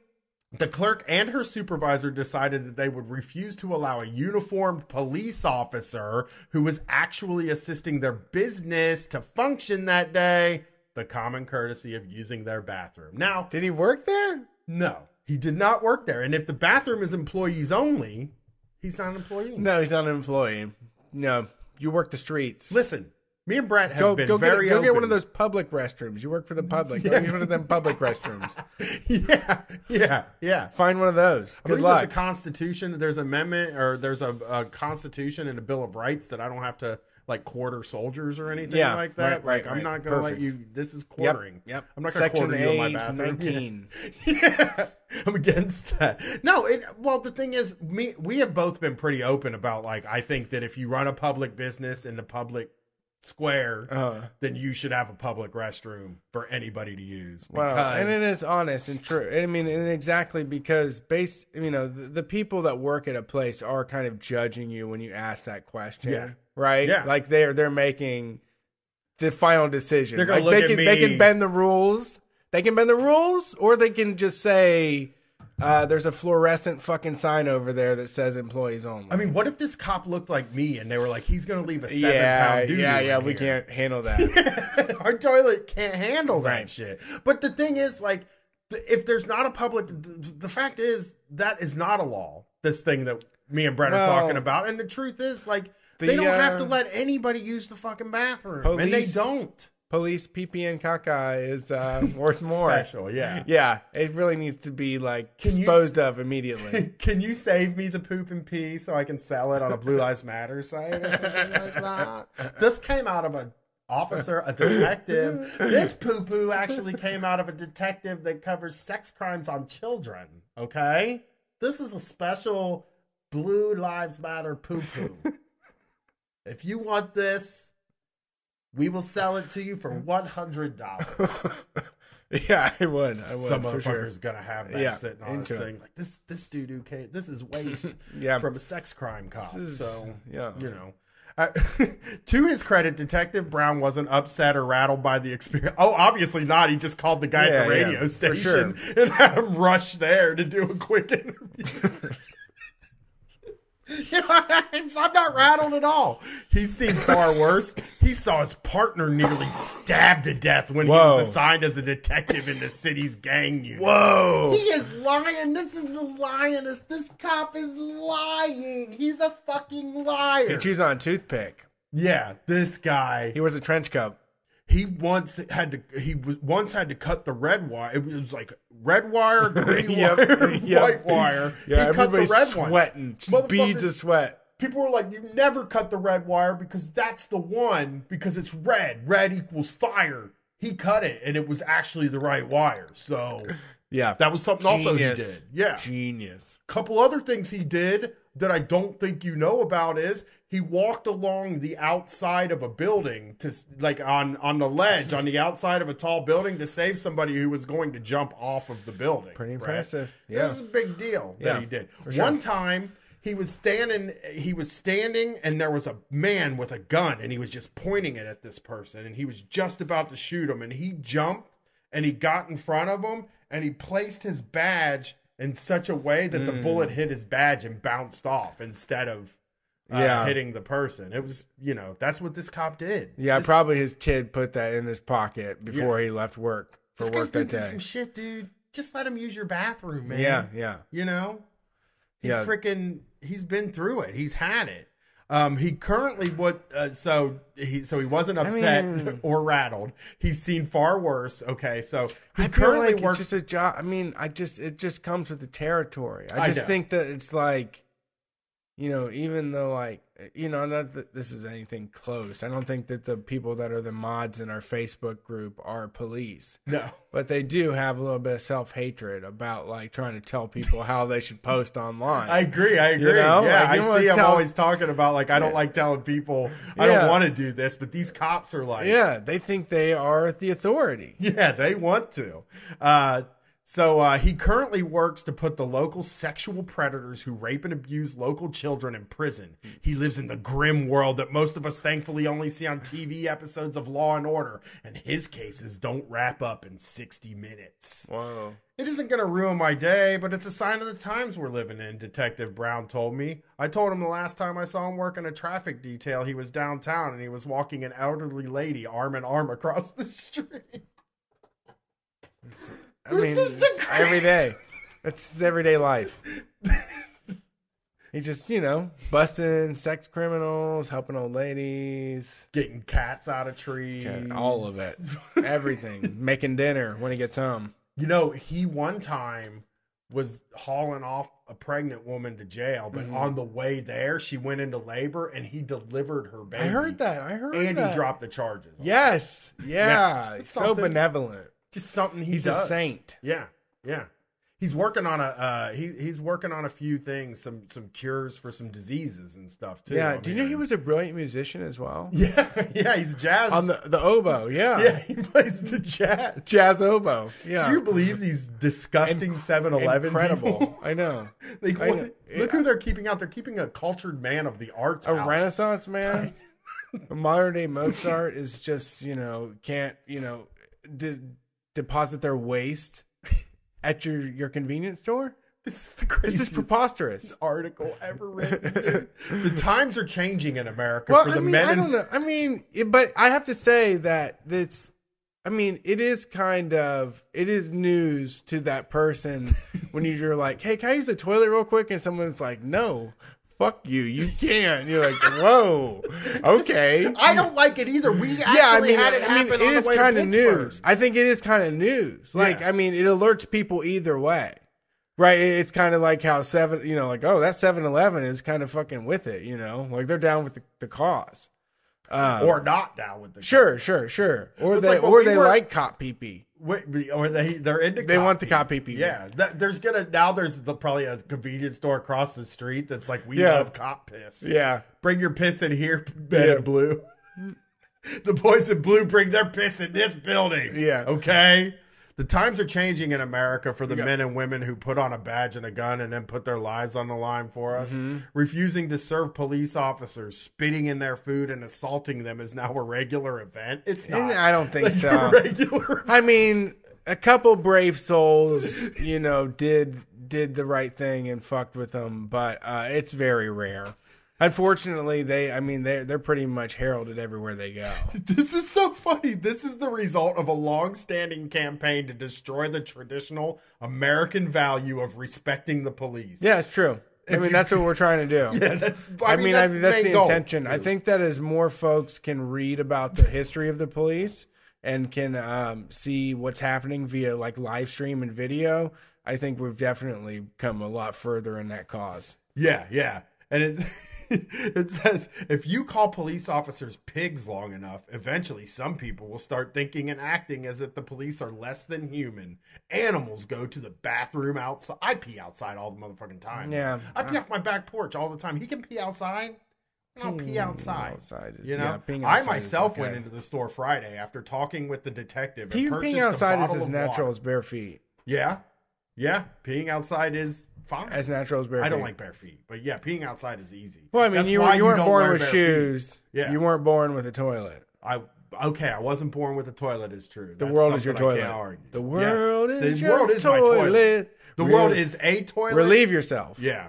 The clerk and her supervisor decided that they would refuse to allow a uniformed police officer who was actually assisting their business to function that day the common courtesy of using their bathroom. Now, Did he work there? no, he did not work there. And if the bathroom is employees only, he's not an employee. No, he's not an employee. No, you work the streets. Listen, me and Brett have Go, been go, very get, go get one of those public restrooms. You work for the public. Go get one of them public restrooms. yeah, yeah, yeah. Find one of those. I Good believe luck. there's a constitution. There's an amendment, or there's a, a constitution and a bill of rights that I don't have to like quarter soldiers or anything Yeah, like that. right, right, I'm right. not gonna let you. This is quartering. Yep. I'm not gonna Section quarter you in my bathroom. 19. Yeah, I'm against that. No, it, well, the thing is, me, we have both been pretty open about like I think that if you run a public business in the public square, Uh, then you should have a public restroom for anybody to use. well, because- and it is honest and true. I mean, and exactly because base, you know, the, the people that work at a place are kind of judging you when you ask that question. Yeah. Right. Yeah. Like they're they're making the final decision. They're gonna like look they at can they can bend the rules. They can bend the rules, or they can just say. Uh, there's a fluorescent fucking sign over there that says employees only. I mean, what if this cop looked like me and they were like, he's going to leave a seven yeah, pound dude? yeah, yeah. We here? can't handle that. Our toilet can't handle that shit. But the thing is, like, if there's not a public, the fact is that is not a law. This thing that me and Brett are talking about, and the truth is, like, the, they don't have to uh, let anybody use the fucking bathroom, and they don't. Police PP and caca is uh, worth more. Special, yeah. Yeah, it really needs to be like Can you disposed of immediately. Can you save me the poop and pee so I can sell it on a Blue Lives Matter site or something like that? This came out of a officer, a detective. this poo poo actually came out of a detective that covers sex crimes on children. Okay? This is a special Blue Lives Matter poo poo. if you want this, we will sell it to you for $100. Yeah, I would. I would Some for sure. gonna have that Yeah, sitting on his thing. Like this, this dude who came, this is waste Yeah. from a sex crime cop. Is- so yeah. you know. Uh, to his credit, Detective Brown wasn't upset or rattled by the experience. Oh, obviously not. He just called the guy Yeah, at the radio for station sure. and had him rush there to do a quick interview. I'm not rattled at all. He's seen far worse. He saw his partner nearly stabbed to death when he was assigned as a detective in the city's gang unit. Whoa! He is lying. This is the lioness. This cop is lying. He's a fucking liar. He chews on a toothpick. yeah, this guy. He wears a trench coat. He once had to. He was once had to cut the red wire. It was like red wire, green Yep, wire, yep. white wire. Yeah, he cut the red one. sweating, Motherfucker- beads of sweat. People were like, "You never cut the red wire because that's the one because it's red. Red equals fire." He cut it, and it was actually the right wire. So Yeah, that was something also he did. Yeah, genius. couple other things he did that I don't think you know about is he walked along the outside of a building to like on on the ledge on the outside of a tall building to save somebody who was going to jump off of the building. Pretty right? impressive. Yeah. This is a big deal Yeah, that he did. sure. One time he was standing he was standing and there was a man with a gun and he was just pointing it at this person and he was just about to shoot him and he jumped and he got in front of him and he placed his badge in such a way that the Mm. bullet hit his badge and bounced off instead of uh, Yeah. hitting the person. It was, you know, that's what this cop did. Yeah, This- probably his kid put that in his pocket before he left work for This work been that through day. some shit, dude. Just let him use your bathroom, man. Yeah, yeah. You know? He Yeah. freaking he's been through it. He's had it. Um, he currently would uh, so he so he wasn't upset mean- or rattled. He's seen far worse. Okay, so he I currently like works. just a job. I mean, I just it just comes with the territory. I I just know. think that it's like, you know, even though like you know, not that this is anything close. I don't think that the people that are the mods in our Facebook group are police, no, but they do have a little bit of self hatred about like trying to tell people how they should post online. I agree. I agree. know? Yeah, Like, I see. I'm always talking about like I don't like telling people I Yeah. don't want to do this, but these cops are like, yeah, they think they are the authority. Yeah, they want to. Uh, so uh, he currently works to put the local sexual predators who rape and abuse local children in prison. He lives in the grim world that most of us thankfully only see on TV episodes of Law and Order, and his cases don't wrap up in 60 minutes. Whoa. It isn't going to ruin my day, but it's a sign of the times we're living in, Detective Brown told me. I told him the last time I saw him working a traffic detail, he was downtown and he was walking an elderly lady arm in arm across the street. I mean, This is the every day. It's his everyday life. he just, you know, busting sex criminals, helping old ladies, getting cats out of trees. All of it, everything. Making dinner when he gets home. You know, he one time was hauling off a pregnant woman to jail, but Mhm. on the way there, she went into labor and he delivered her baby. I heard that. I heard And that. he dropped the charges. on. Yes. Yeah, Yeah. it's so something. benevolent. Just something he He's does. a saint. Yeah, yeah. He's working on a uh, he he's working on a few things, some some cures for some diseases and stuff too. Yeah. Do you know he was a brilliant musician as well? Yeah, yeah. He's jazz. On the the oboe. Yeah. yeah, he plays the jazz. Jazz oboe. Yeah. Do you believe these disgusting 7-Eleven Incredible. people? I know. They, I know. look who they're keeping out. They're keeping a cultured man of the arts. a out. renaissance man modern day mozart is just you know can't you know de- deposit their waste at your your convenience store This is the this is preposterous article ever written. the times are changing in America well for i the mean men. i don't know i mean it- but i have to say that it's I mean, it is kind of it is news to that person when you're like, "Hey, can I use the toilet real quick?" and someone's like, "No, fuck you, you can't." You're like, "Whoa, okay." I don't like it either. We actually yeah, I mean, had it I mean, happen it is kind of news. I think it is kind of news. Like, Yeah. I mean, it alerts people either way, right? It's kind of like how seven, you know, like oh, that 7-Eleven is kind of fucking with it, you know, like they're down with the, the cause. Um, or not down with the Sure, sure, sure. Or It's they like or we they were- like cop pee pee. Wait, or they they're into They want the cop pee pee. Yeah, that, there's gonna now there's the, probably a convenience store across the street that's like we Yeah. love cop piss. Yeah. bring your piss in here, bed Yeah. blue. the boys in blue bring their piss in this building. Yeah. okay. The times are changing in America for the men and women who put on a badge and a gun and then put their lives on the line for us. Refusing to serve police officers, spitting in their food, and assaulting them is now a regular event. It's not. I don't think like so. a regular. I mean, a couple brave souls, you know, did did the right thing and fucked with them, but uh, it's very rare. Unfortunately, they I mean they they're pretty much heralded everywhere they go. This is so funny. This is the result of a long-standing campaign to destroy the traditional American value of respecting the police. Yeah, it's true. I mean, that's what we're trying to do. Yeah, that's. I, mean, I, the that's the goal. intention. I think that as more folks can read about the history of the police and can um, see what's happening via like live stream and video, I think we've definitely come a lot further in that cause. Yeah, yeah, and it it says if you call police officers pigs long enough, eventually some people will start thinking and acting as if the police are less than human. Animals go to the bathroom outside. I pee outside all the motherfucking time. Yeah. I pee off my back porch all the time. He can pee outside. I'll pee outside. Outside is, You know, yeah, I myself okay. went into the store Friday after talking with the detective. And Pee- purchased peeing outside is as natural water. as bare feet. Yeah, yeah. Peeing outside is fine. As natural as bare feet. I don't like bare feet, but yeah, peeing outside is easy. Well, I mean, That's you, why you weren't don't born wear with bare feet. shoes. Yeah. You weren't born with a toilet. I okay, I wasn't born with a toilet. Is true. The That's world is your something I toilet. can't argue. The Yes. world is the your world is my toilet. toilet. The Re- world is a toilet. Relieve yourself. Yeah.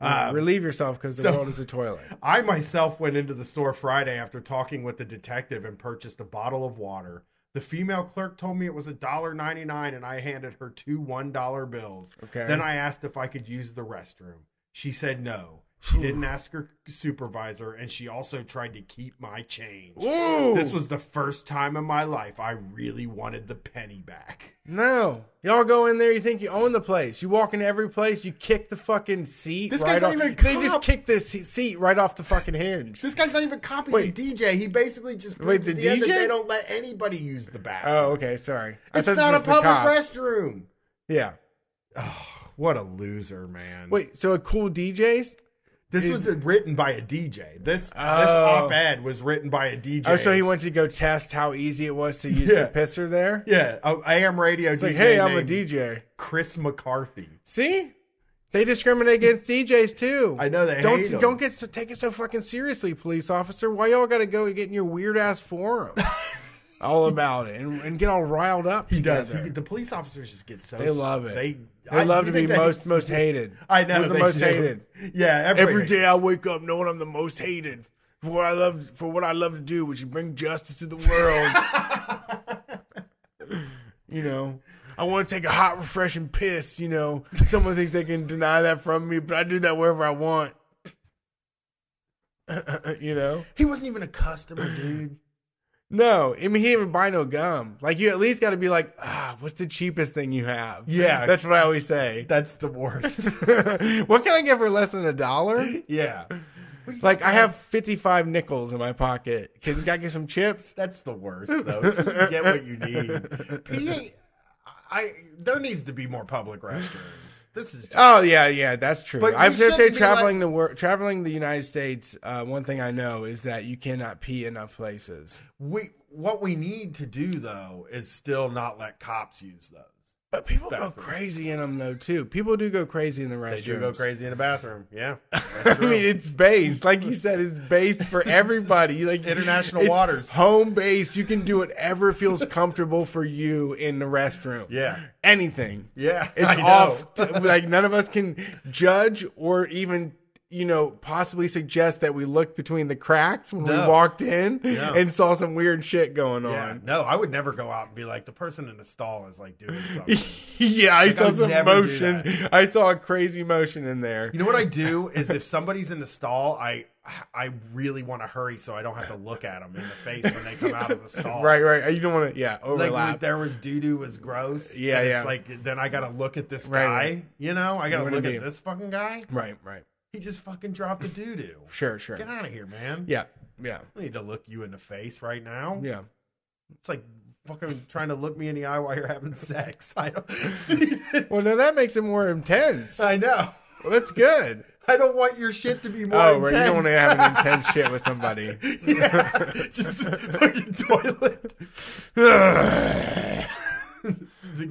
Um, Relieve yourself because the so- world is a toilet. I myself went into the store Friday after talking with the detective and purchased a bottle of water. The female clerk told me it was a dollar ninety nine, and I handed her two one dollar bills. Okay. Then I asked if I could use the restroom. She said no. She didn't ask her supervisor, and she also tried to keep my change. Ooh. This was the first time in my life I really wanted the penny back. No. Y'all go in there, you think you own the place. You walk into every place, you kick the fucking seat This right guy's not off. even a They just kick this seat right off the fucking hinge. This guy's not even a cop. He's Wait. a DJ. He basically just Wait, the at end that DJ? they don't let anybody use the bathroom. Oh, okay, sorry. It's not a public cop. restroom. Yeah. Oh, what a loser, man. Wait, so a cool DJs? This Is- was written by a DJ. This this Oh. op-ed was written by a DJ. Oh, so he went to go test how easy it was to use Yeah. the pisser there? yeah, a AM radio It's DJ like, hey, I'm a DJ. Chris McCarthy. See? They discriminate against DJs too. I know they don't don't get so, take it so fucking seriously, police officer. Why y'all got to go and get in your weird ass forum all about it and, and get all riled up? He does. He, the police officers just get so They love it. They They I- love to be they- most most hated. I know We're the most do. hated. Yeah, Every everybody- day I wake up knowing I'm the most hated for what I love for what I love to do, which is bring justice to the world. you know, I want to take a hot, refreshing piss. You know, someone thinks they can deny that from me, but I do that wherever I want. you know, He wasn't even a customer, dude. No, I mean he didn't even buy no gum. Like you at least got to be like, ah, what's the cheapest thing you have? Yeah. that's what I always say. That's the worst. what can I get for less than a dollar? yeah. Like I have fifty-five nickels in my pocket. Can I get some chips? That's the worst, though. Just get what you need. I, there needs to be more public restrooms. This is just, Oh yeah, yeah, that's true. But I've be traveling the world, traveling the United States. Uh, one thing I know is that you cannot pee enough places. we. What we need to do though is still not let cops use those. But people go crazy in them though too. People do go crazy in the restrooms. They do go crazy in the bathroom. Yeah, I mean, it's base, like you said, it's base for everybody. Like International waters. home base. You can do whatever feels comfortable for you in the restroom. Yeah. anything. yeah. It's off. To, like none of us can judge or even you know possibly suggest that we looked between the cracks when we walked in No. and saw some weird shit going Yeah, on. no, I would never go out and be like the person in the stall is like doing something. yeah, I saw I some motions. I saw a crazy motion in there. You know what I do is if somebody's in the stall, I I really want to hurry so I don't have to look at them in the face when they come out of the stall. Right, right. You don't want to, yeah, overlap. Like when there was doo doo was gross. Yeah, and yeah. It's like then I gotta look at this Right, guy. right. You know, I gotta look be- at this fucking guy. right, right. He just fucking dropped the doo doo. Sure, sure. Get out of here, man. Yeah. Yeah. I need to look you in the face right now. Yeah. It's like fucking trying to look me in the eye while you're having sex. I don't. Well, no, that makes it more intense. I know. Well, that's good. I don't want your shit to be more Oh, intense. right. You don't want to have an intense shit with somebody. yeah, just fucking toilet.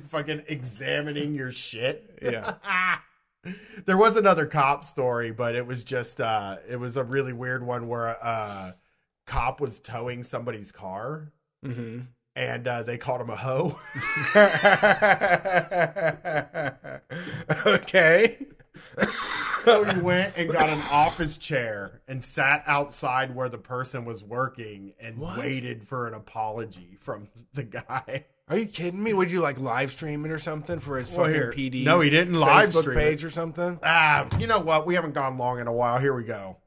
fucking examining your shit. Yeah. There was another cop story, but it was just uh it was a really weird one where a cop was towing somebody's car hmm and uh, they called him a hoe. okay. so he went and got an office chair and sat outside where the person was working and What? waited for an apology from the guy. Are you kidding me? Would you like live stream it or something for his Well, fucking here- PD? no, he didn't live Facebook stream it. page or something. Ah, you know what? We haven't gone long in a while. Here we go.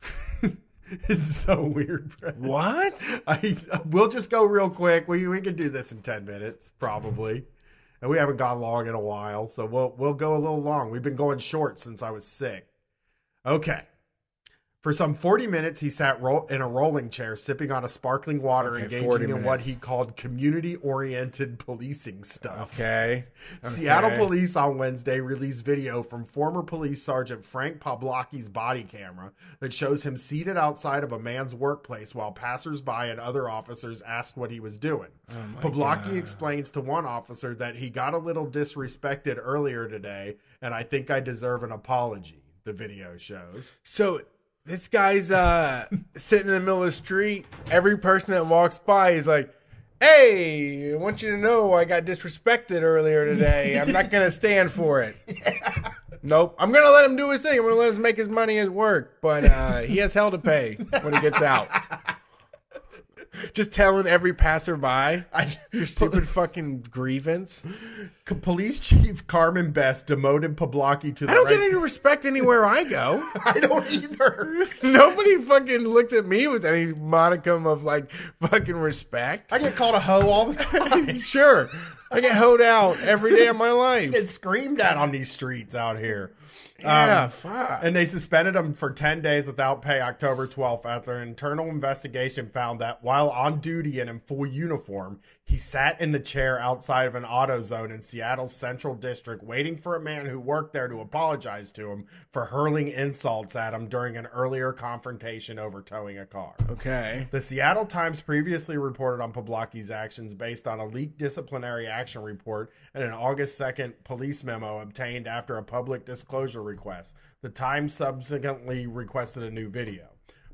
it's so weird. Brett. What? I we'll just go real quick. We we can do this in ten minutes probably, and we haven't gone long in a while, so we'll we'll go a little long. We've been going short since I was sick. Okay. For some 40 minutes, he sat ro- in a rolling chair, sipping on a sparkling water, Okay, engaging 40 in what he called community oriented policing stuff. Okay. Seattle police on Wednesday released video from former police sergeant Frank Poblocki's body camera that shows him seated outside of a man's workplace while passersby and other officers asked what he was doing. Oh my Poblocki God. explains to one officer that he got a little disrespected earlier today, and I think I deserve an apology. The video shows. So this guy's uh sitting in the middle of the street. Every person that walks by is like, "Hey, I want you to know I got disrespected earlier today. I'm not gonna stand for it." Nope. I'm gonna let him do his thing. I'm gonna let him make his money at work, but uh, he has hell to pay when he gets out. Just telling every passerby I, your stupid fucking grievance. Police Chief Carmen Best demoted Poblocki to the I don't rank- get any respect anywhere I go. I don't either. Nobody fucking looks at me with any modicum of like fucking respect. I get called a hoe all the time. sure, I get hoed out every day of my life. get screamed at on these streets out here. Yeah, Um, fuck. and they suspended him for 10 days without pay October 12th after an internal investigation found that while on duty and in full uniform, he sat in the chair outside of an AutoZone in Seattle's Central District waiting for a man who worked there to apologize to him for hurling insults at him during an earlier confrontation over towing a car. okay. The Seattle Times previously reported on Poblocki's actions based on a leaked disciplinary action report and an August 2nd police memo obtained after a public disclosure request. The Times subsequently requested a new video.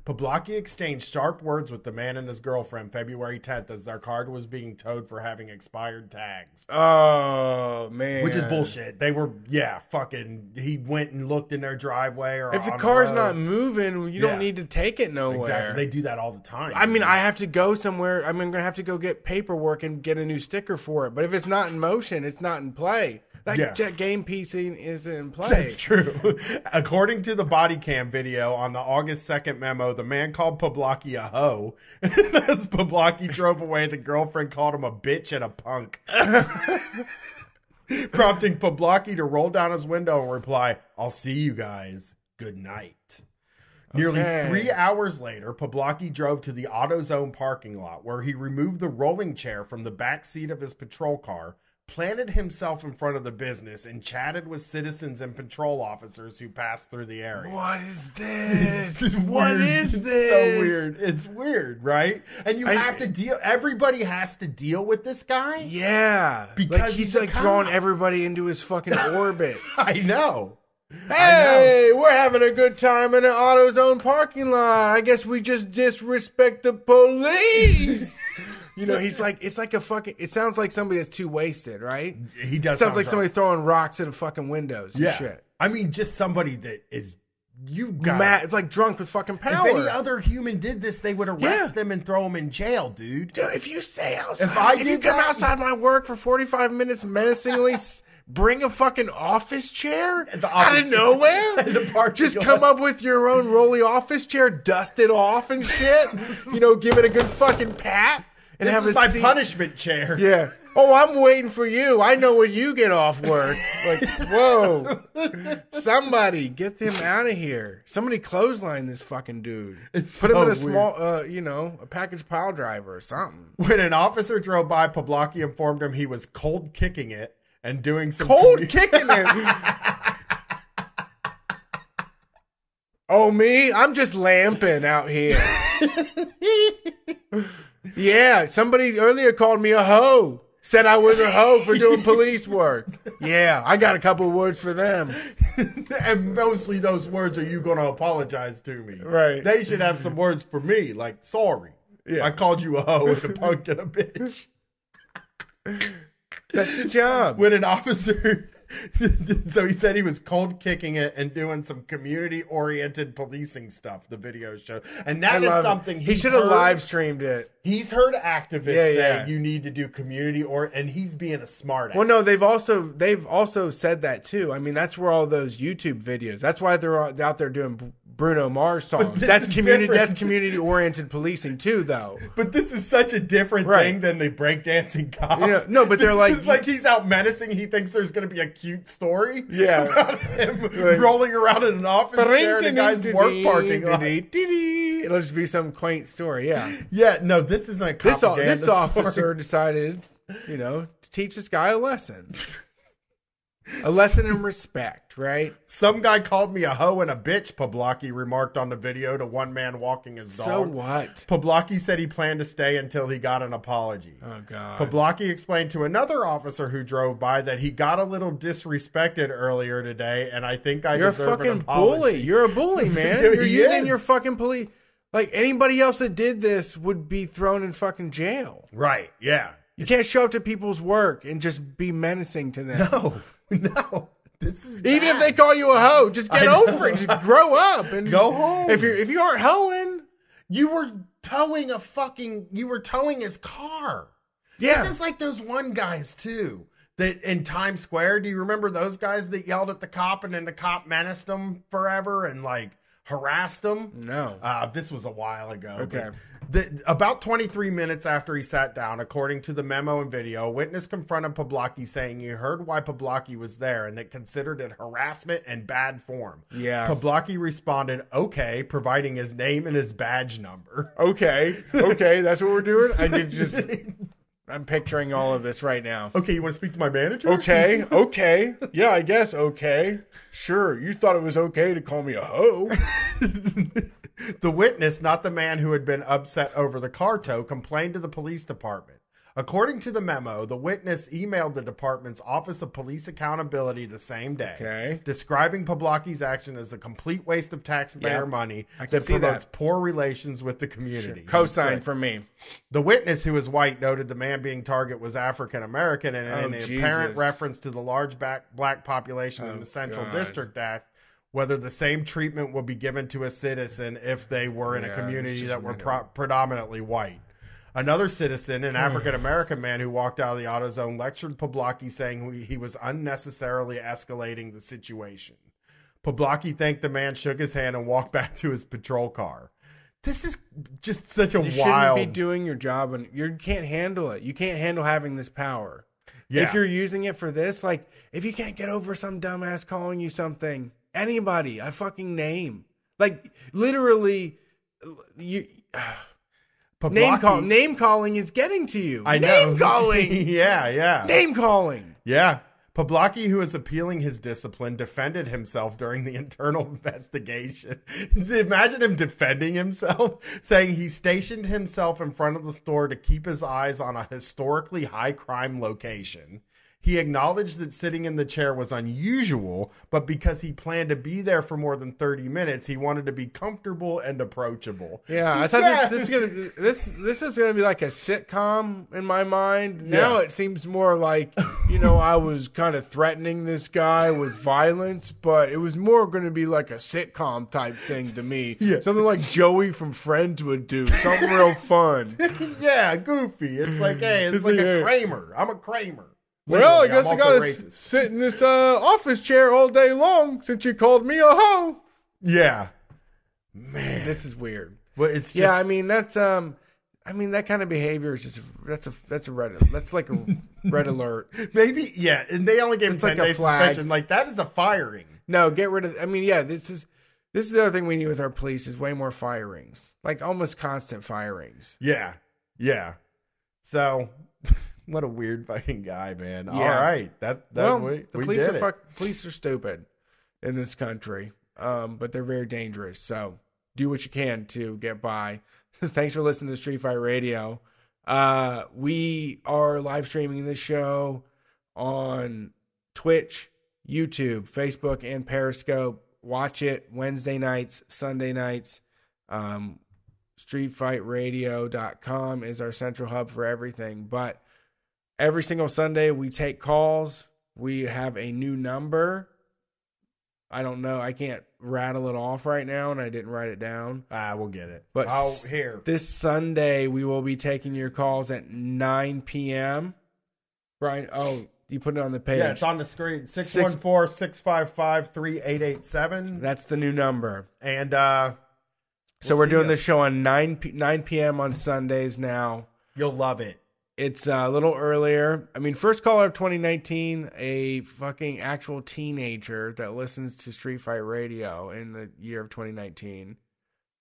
Poblocki exchanged sharp words with the man and his girlfriend February 10th as their car was being towed for having expired tags. Oh man, Which is bullshit. They were, yeah, fucking. He went and looked in their driveway or If the car's road. not moving, you Yeah. don't need to take it nowhere. exactly, they do that all the time. I mean, I have to go somewhere. I'm gonna have to go get paperwork and get a new sticker for it. But if it's not in motion, it's not in play. That Yeah. game piece ain't- isn't in play. That's true. According to the body cam video on the August 2nd memo, the man called Poblocki a hoe. As Poblocki drove away, the girlfriend called him a bitch and a punk. Prompting Poblocki to roll down his window and reply, I'll see you guys. Good night. Nearly three hours later, Poblocki drove to the AutoZone parking lot where he removed the rolling chair from the back seat of his patrol car, planted himself in front of the business, and chatted with citizens and patrol officers who passed through the area. What is this? It's what weird. is It's this? so weird. It's weird, right? And you I- have to deal. Everybody has to deal with this guy. Yeah, Because like he's he's like drawing everybody into his fucking orbit. I know. Hey, we're having a good time in an AutoZone parking lot. I guess we just disrespect the police. You know, he's like, it's like a fucking. It sounds like somebody that's too wasted, right? He does. It sounds like drunk. somebody throwing rocks at the fucking windows Yeah. shit. I mean, just somebody that is you got. Mad, it's like drunk with fucking power. If any other human did this, they would arrest Yeah. them and throw them in jail, dude. Dude, if you stay outside, If I if you come that- outside my work for 45 minutes menacingly, bring a fucking office chair The out of nowhere. The parking Just come up with your own rolly office chair, dust it off and shit. you know, give it a good fucking pat. And This have is a my seat. punishment chair. Yeah. Oh, I'm waiting for you. I know when you get off work. Like, whoa. Somebody get them out of here. Somebody clothesline this fucking dude. It's Put him in a small, uh, you know, a package pile driver or something. When an officer drove by, Poblocki informed him he was cold kicking it and doing some Cold commu- kicking it. oh, me? I'm just lamping out here. yeah, somebody earlier called me a hoe. Said I was a hoe for doing police work. Yeah, I got a couple words for them. and mostly those words are you going to apologize to me? Right. They should have some words for me, like sorry. Yeah. I called you a hoe and a punk and a bitch. That's the job. When an officer, so he said he was cold kicking it and doing some community oriented policing stuff. The video showed, and I that is love it. something he should have live streamed it. He's heard activists Yeah, say yeah. you need to do community or, and he's being a smart. Ass well, no, they've also they've also said that too. I mean, that's where all those YouTube videos. That's why they're out there doing Bruno Mars songs. That's community. different. That's community oriented policing too, though. But this is such a different Right. thing than the breakdancing cop. Yeah, no, but they're This like- is like he's out menacing. He thinks there's going to be a cute story. Yeah. about him Like- rolling around in an office chair in a guy's work parking lot. It'll just be some quaint story. Yeah. Yeah, no, this isn't a This o- this officer story. decided, you know, to teach this guy a lesson. A lesson in respect, right? Some guy called me a hoe and a bitch. Poblocki remarked on the video to one man walking his dog. So what? Poblocki said he planned to stay until he got an apology. Oh God. Poblocki explained to another officer who drove by that he got a little disrespected earlier today, and I think I You're deserve an fucking bully. You're a bully, man. You're using is. your fucking police. Like anybody else that did this would be thrown in fucking jail. right. Yeah. You can't show up to people's work and just be menacing to them. No. No. This is Even if they call you a hoe, just get over it. Just grow up and Go home. If you're if you aren't hoeing, you were towing a fucking you were towing his car. yeah, This is like those one guys too. That in Times Square, do you remember those guys that yelled at the cop and then the cop menaced them forever and like harassed them? no. Uh, this was a while ago. Okay. The, about 23 minutes after he sat down, according to the memo and video, a witness confronted Poblocki saying he heard why Poblocki was there and that considered it harassment and bad form. Yeah. Poblocki responded, okay, providing his name and his badge number. okay, okay, that's what we're doing. I did just. I'm picturing all of this right now. Okay, you want to speak to my manager? Okay, okay, yeah, I guess okay. Sure, you thought it was okay to call me a hoe. the witness, not the man who had been upset over the car tow, complained to the police department. According to the memo, the witness emailed the department's Office of Police Accountability the same day, Okay. describing Poblocki's action as a complete waste of taxpayer Yep. money that promotes that. poor relations with the community. Cosign Right. for me. The witness, who is white, noted the man being target was African American, and Oh, in an apparent reference to the large back, black population in Oh, the Central God. District Act, whether the same treatment would be given to a citizen if they were in Yeah, a community that were pro- predominantly white. Another citizen, an hmm. African American man who walked out of the AutoZone, lectured Poblocki, saying he- was unnecessarily escalating the situation. Poblocki thanked the man, shook his hand, and walked back to his patrol car. This is just such a wild. You shouldn't be doing your job, and you can't handle it. You can't handle having this power. Yeah. If you're using it for this, like if you can't get over some dumbass calling you something, anybody, a fucking name, like literally, you name call name calling is getting to you. I know. name calling, yeah, yeah. name calling. Yeah. Poblocki, who is appealing his discipline, defended himself during the internal investigation. Imagine him defending himself, saying he stationed himself in front of the store to keep his eyes on a historically high crime location. He acknowledged that sitting in the chair was unusual, but because he planned to be there for more than 30 minutes, he wanted to be comfortable and approachable. Yeah, I thought Yeah. this, this is gonna this this is gonna be like a sitcom in my mind. Now Yeah. it seems more like you know I was kind of threatening this guy with violence, but it was more going to be like a sitcom type thing to me. Yeah. something like Joey from Friends would do, something real fun. yeah, goofy. It's like, hey, it's like Yeah. a Kramer. I'm a Kramer. Well, I guess I'm I also gotta racist. sit in this uh, office chair all day long since you called me a hoe. Yeah. Man. This is weird. But it's just, yeah, I mean that's um I mean, that kind of behavior is just that's a that's a red that's like a red alert. Maybe yeah, and they only gave him It's ten like a days flag. suspension. Like that is a firing. No, get rid of. I mean, yeah, this is this is the other thing we need with our police is way more firings, like almost constant firings. Yeah, yeah. So, what a weird fucking guy, man. All Yeah. right, that that well, we, the we police are fuck, police are stupid in this country, um, but they're very dangerous. So do what you can to get by. Thanks for listening to Street Fight Radio. Uh, we are live streaming this show on Twitch, YouTube, Facebook, and Periscope. Watch it Wednesday nights, Sunday nights. Um, StreetFightRadio.com is our central hub for everything. But every single Sunday, we take calls. We have a new number. I don't know. I can't rattle it off right now, and I didn't write it down. Ah, we'll get it. But here. This Sunday, we will be taking your calls at 9 p.m. Brian, oh, you put it on the page. Yeah, it's on the screen. Six- 614 655 3887. That's the new number. And uh, So We'll we're doing ya. this show on 9 p- 9 p.m. on Sundays now. you'll love it. It's a little earlier. I mean, first caller of 2019, a fucking actual teenager that listens to Street Fight Radio in the year of 2019.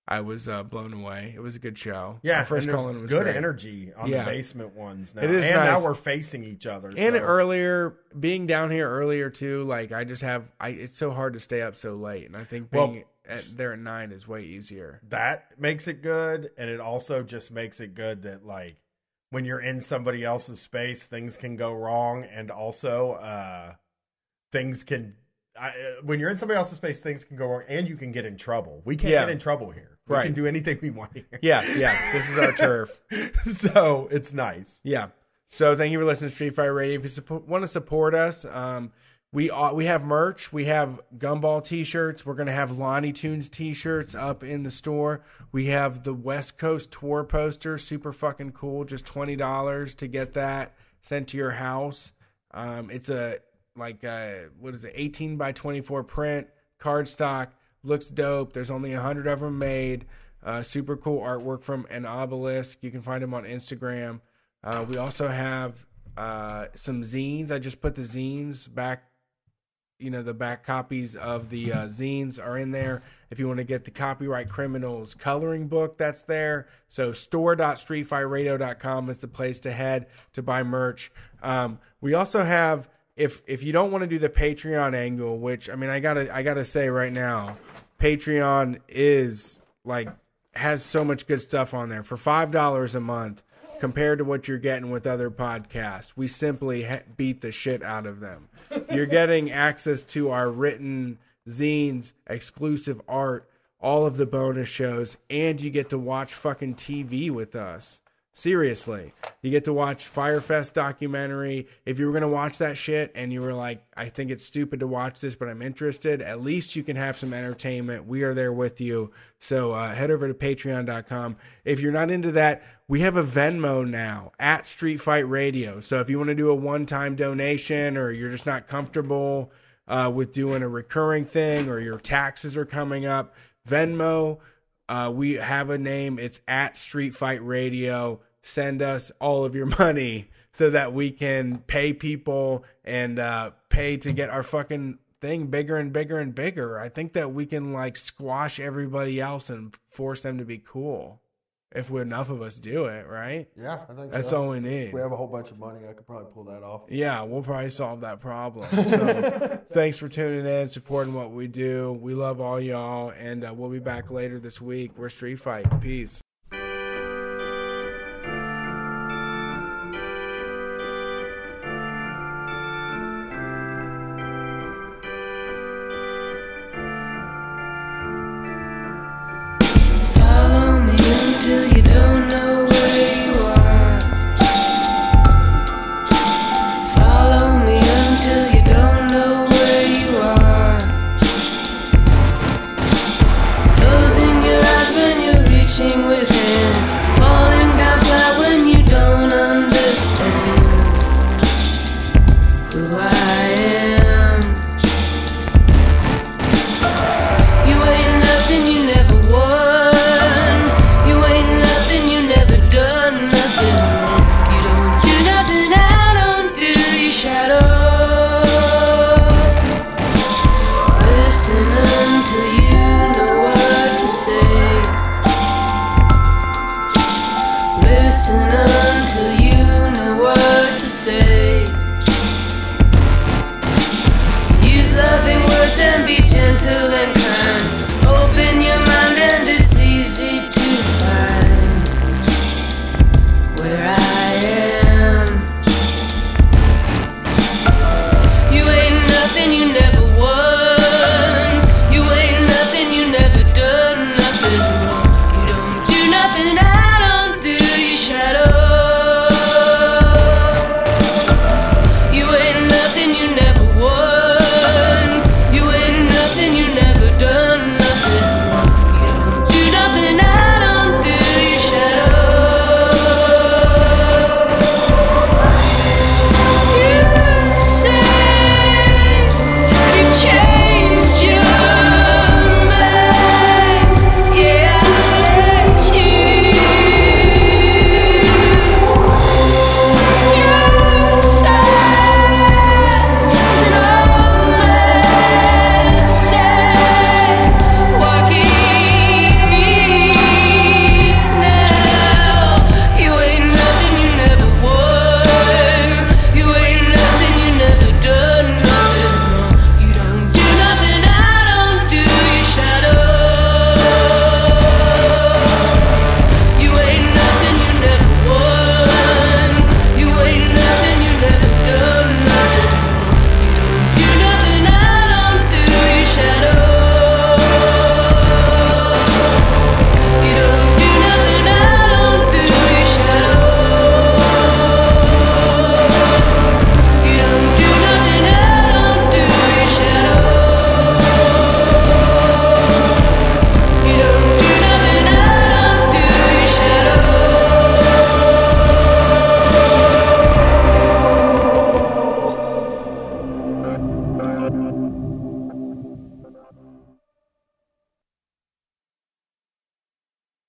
I was uh, blown away. It was a good show. Yeah, Our first call was good great. energy on Yeah. the basement ones now. It is and nice. now we're facing each other. And so- earlier, being down here earlier too, like I just have, I it's so hard to stay up so late, and I think Well, being at, there at nine is way easier. that makes it good and it also just makes it good that like when you're in somebody else's space things can go wrong and also uh things can I, uh, when you're in somebody else's space things can go wrong and you can get in trouble we can't Yeah. get in trouble here we Right. can do anything we want here Yeah, yeah. this is our turf. so it's nice Yeah. So thank you for listening to Street Fight Radio. If you support, want to support us, um, we uh, we have merch. We have Gumball T-shirts. We're gonna have Lonnie Tunes T-shirts up in the store. We have the West Coast tour poster, super fucking cool. Just twenty dollars to get that sent to your house. Um, it's a like a, what is it, eighteen by twenty four print cardstock. Looks dope. There's only hundred of them made. Uh, super cool artwork from an obelisk. You can find them on Instagram. Uh, we also have uh, some zines. I just put the zines back. You know, the back copies of the uh, zines are in there. If you want to get the Copyright Criminals coloring book, that's there. So store.streetfightradio.com is the place to head to buy merch. Um, we also have if if you don't want to do the Patreon angle, which I mean, I gotta I gotta say right now, Patreon is like has so much good stuff on there for five dollars a month compared to what you're getting with other podcasts. We simply ha- beat the shit out of them. You're getting access to our written zines, exclusive art, all of the bonus shows, and you get to watch fucking TV with us. Seriously, you get to watch Fyre Fest documentary. If you were gonna watch that shit and you were like, I think it's stupid to watch this, but I'm interested, at least you can have some entertainment. We are there with you. So uh, head over to Patreon.com. If you're not into that, we have a Venmo now at Street Fight Radio. So if you want to do a one-time donation or you're just not comfortable uh, with doing a recurring thing or your taxes are coming up, Venmo. Uh, we have a name. It's at Street Fight Radio. Send us all of your money so that we can pay people and uh, pay to get our fucking thing bigger and bigger and bigger. I think that we can like squash everybody else and force them to be cool if we, enough of us do it, right? Yeah, I think That's so. all we need. We have a whole bunch of money, I could probably pull that off. Yeah, we'll probably solve that problem. So, thanks for tuning in, supporting what we do. We love all y'all, and uh, we'll be back later this week. We're Street Fight. Peace.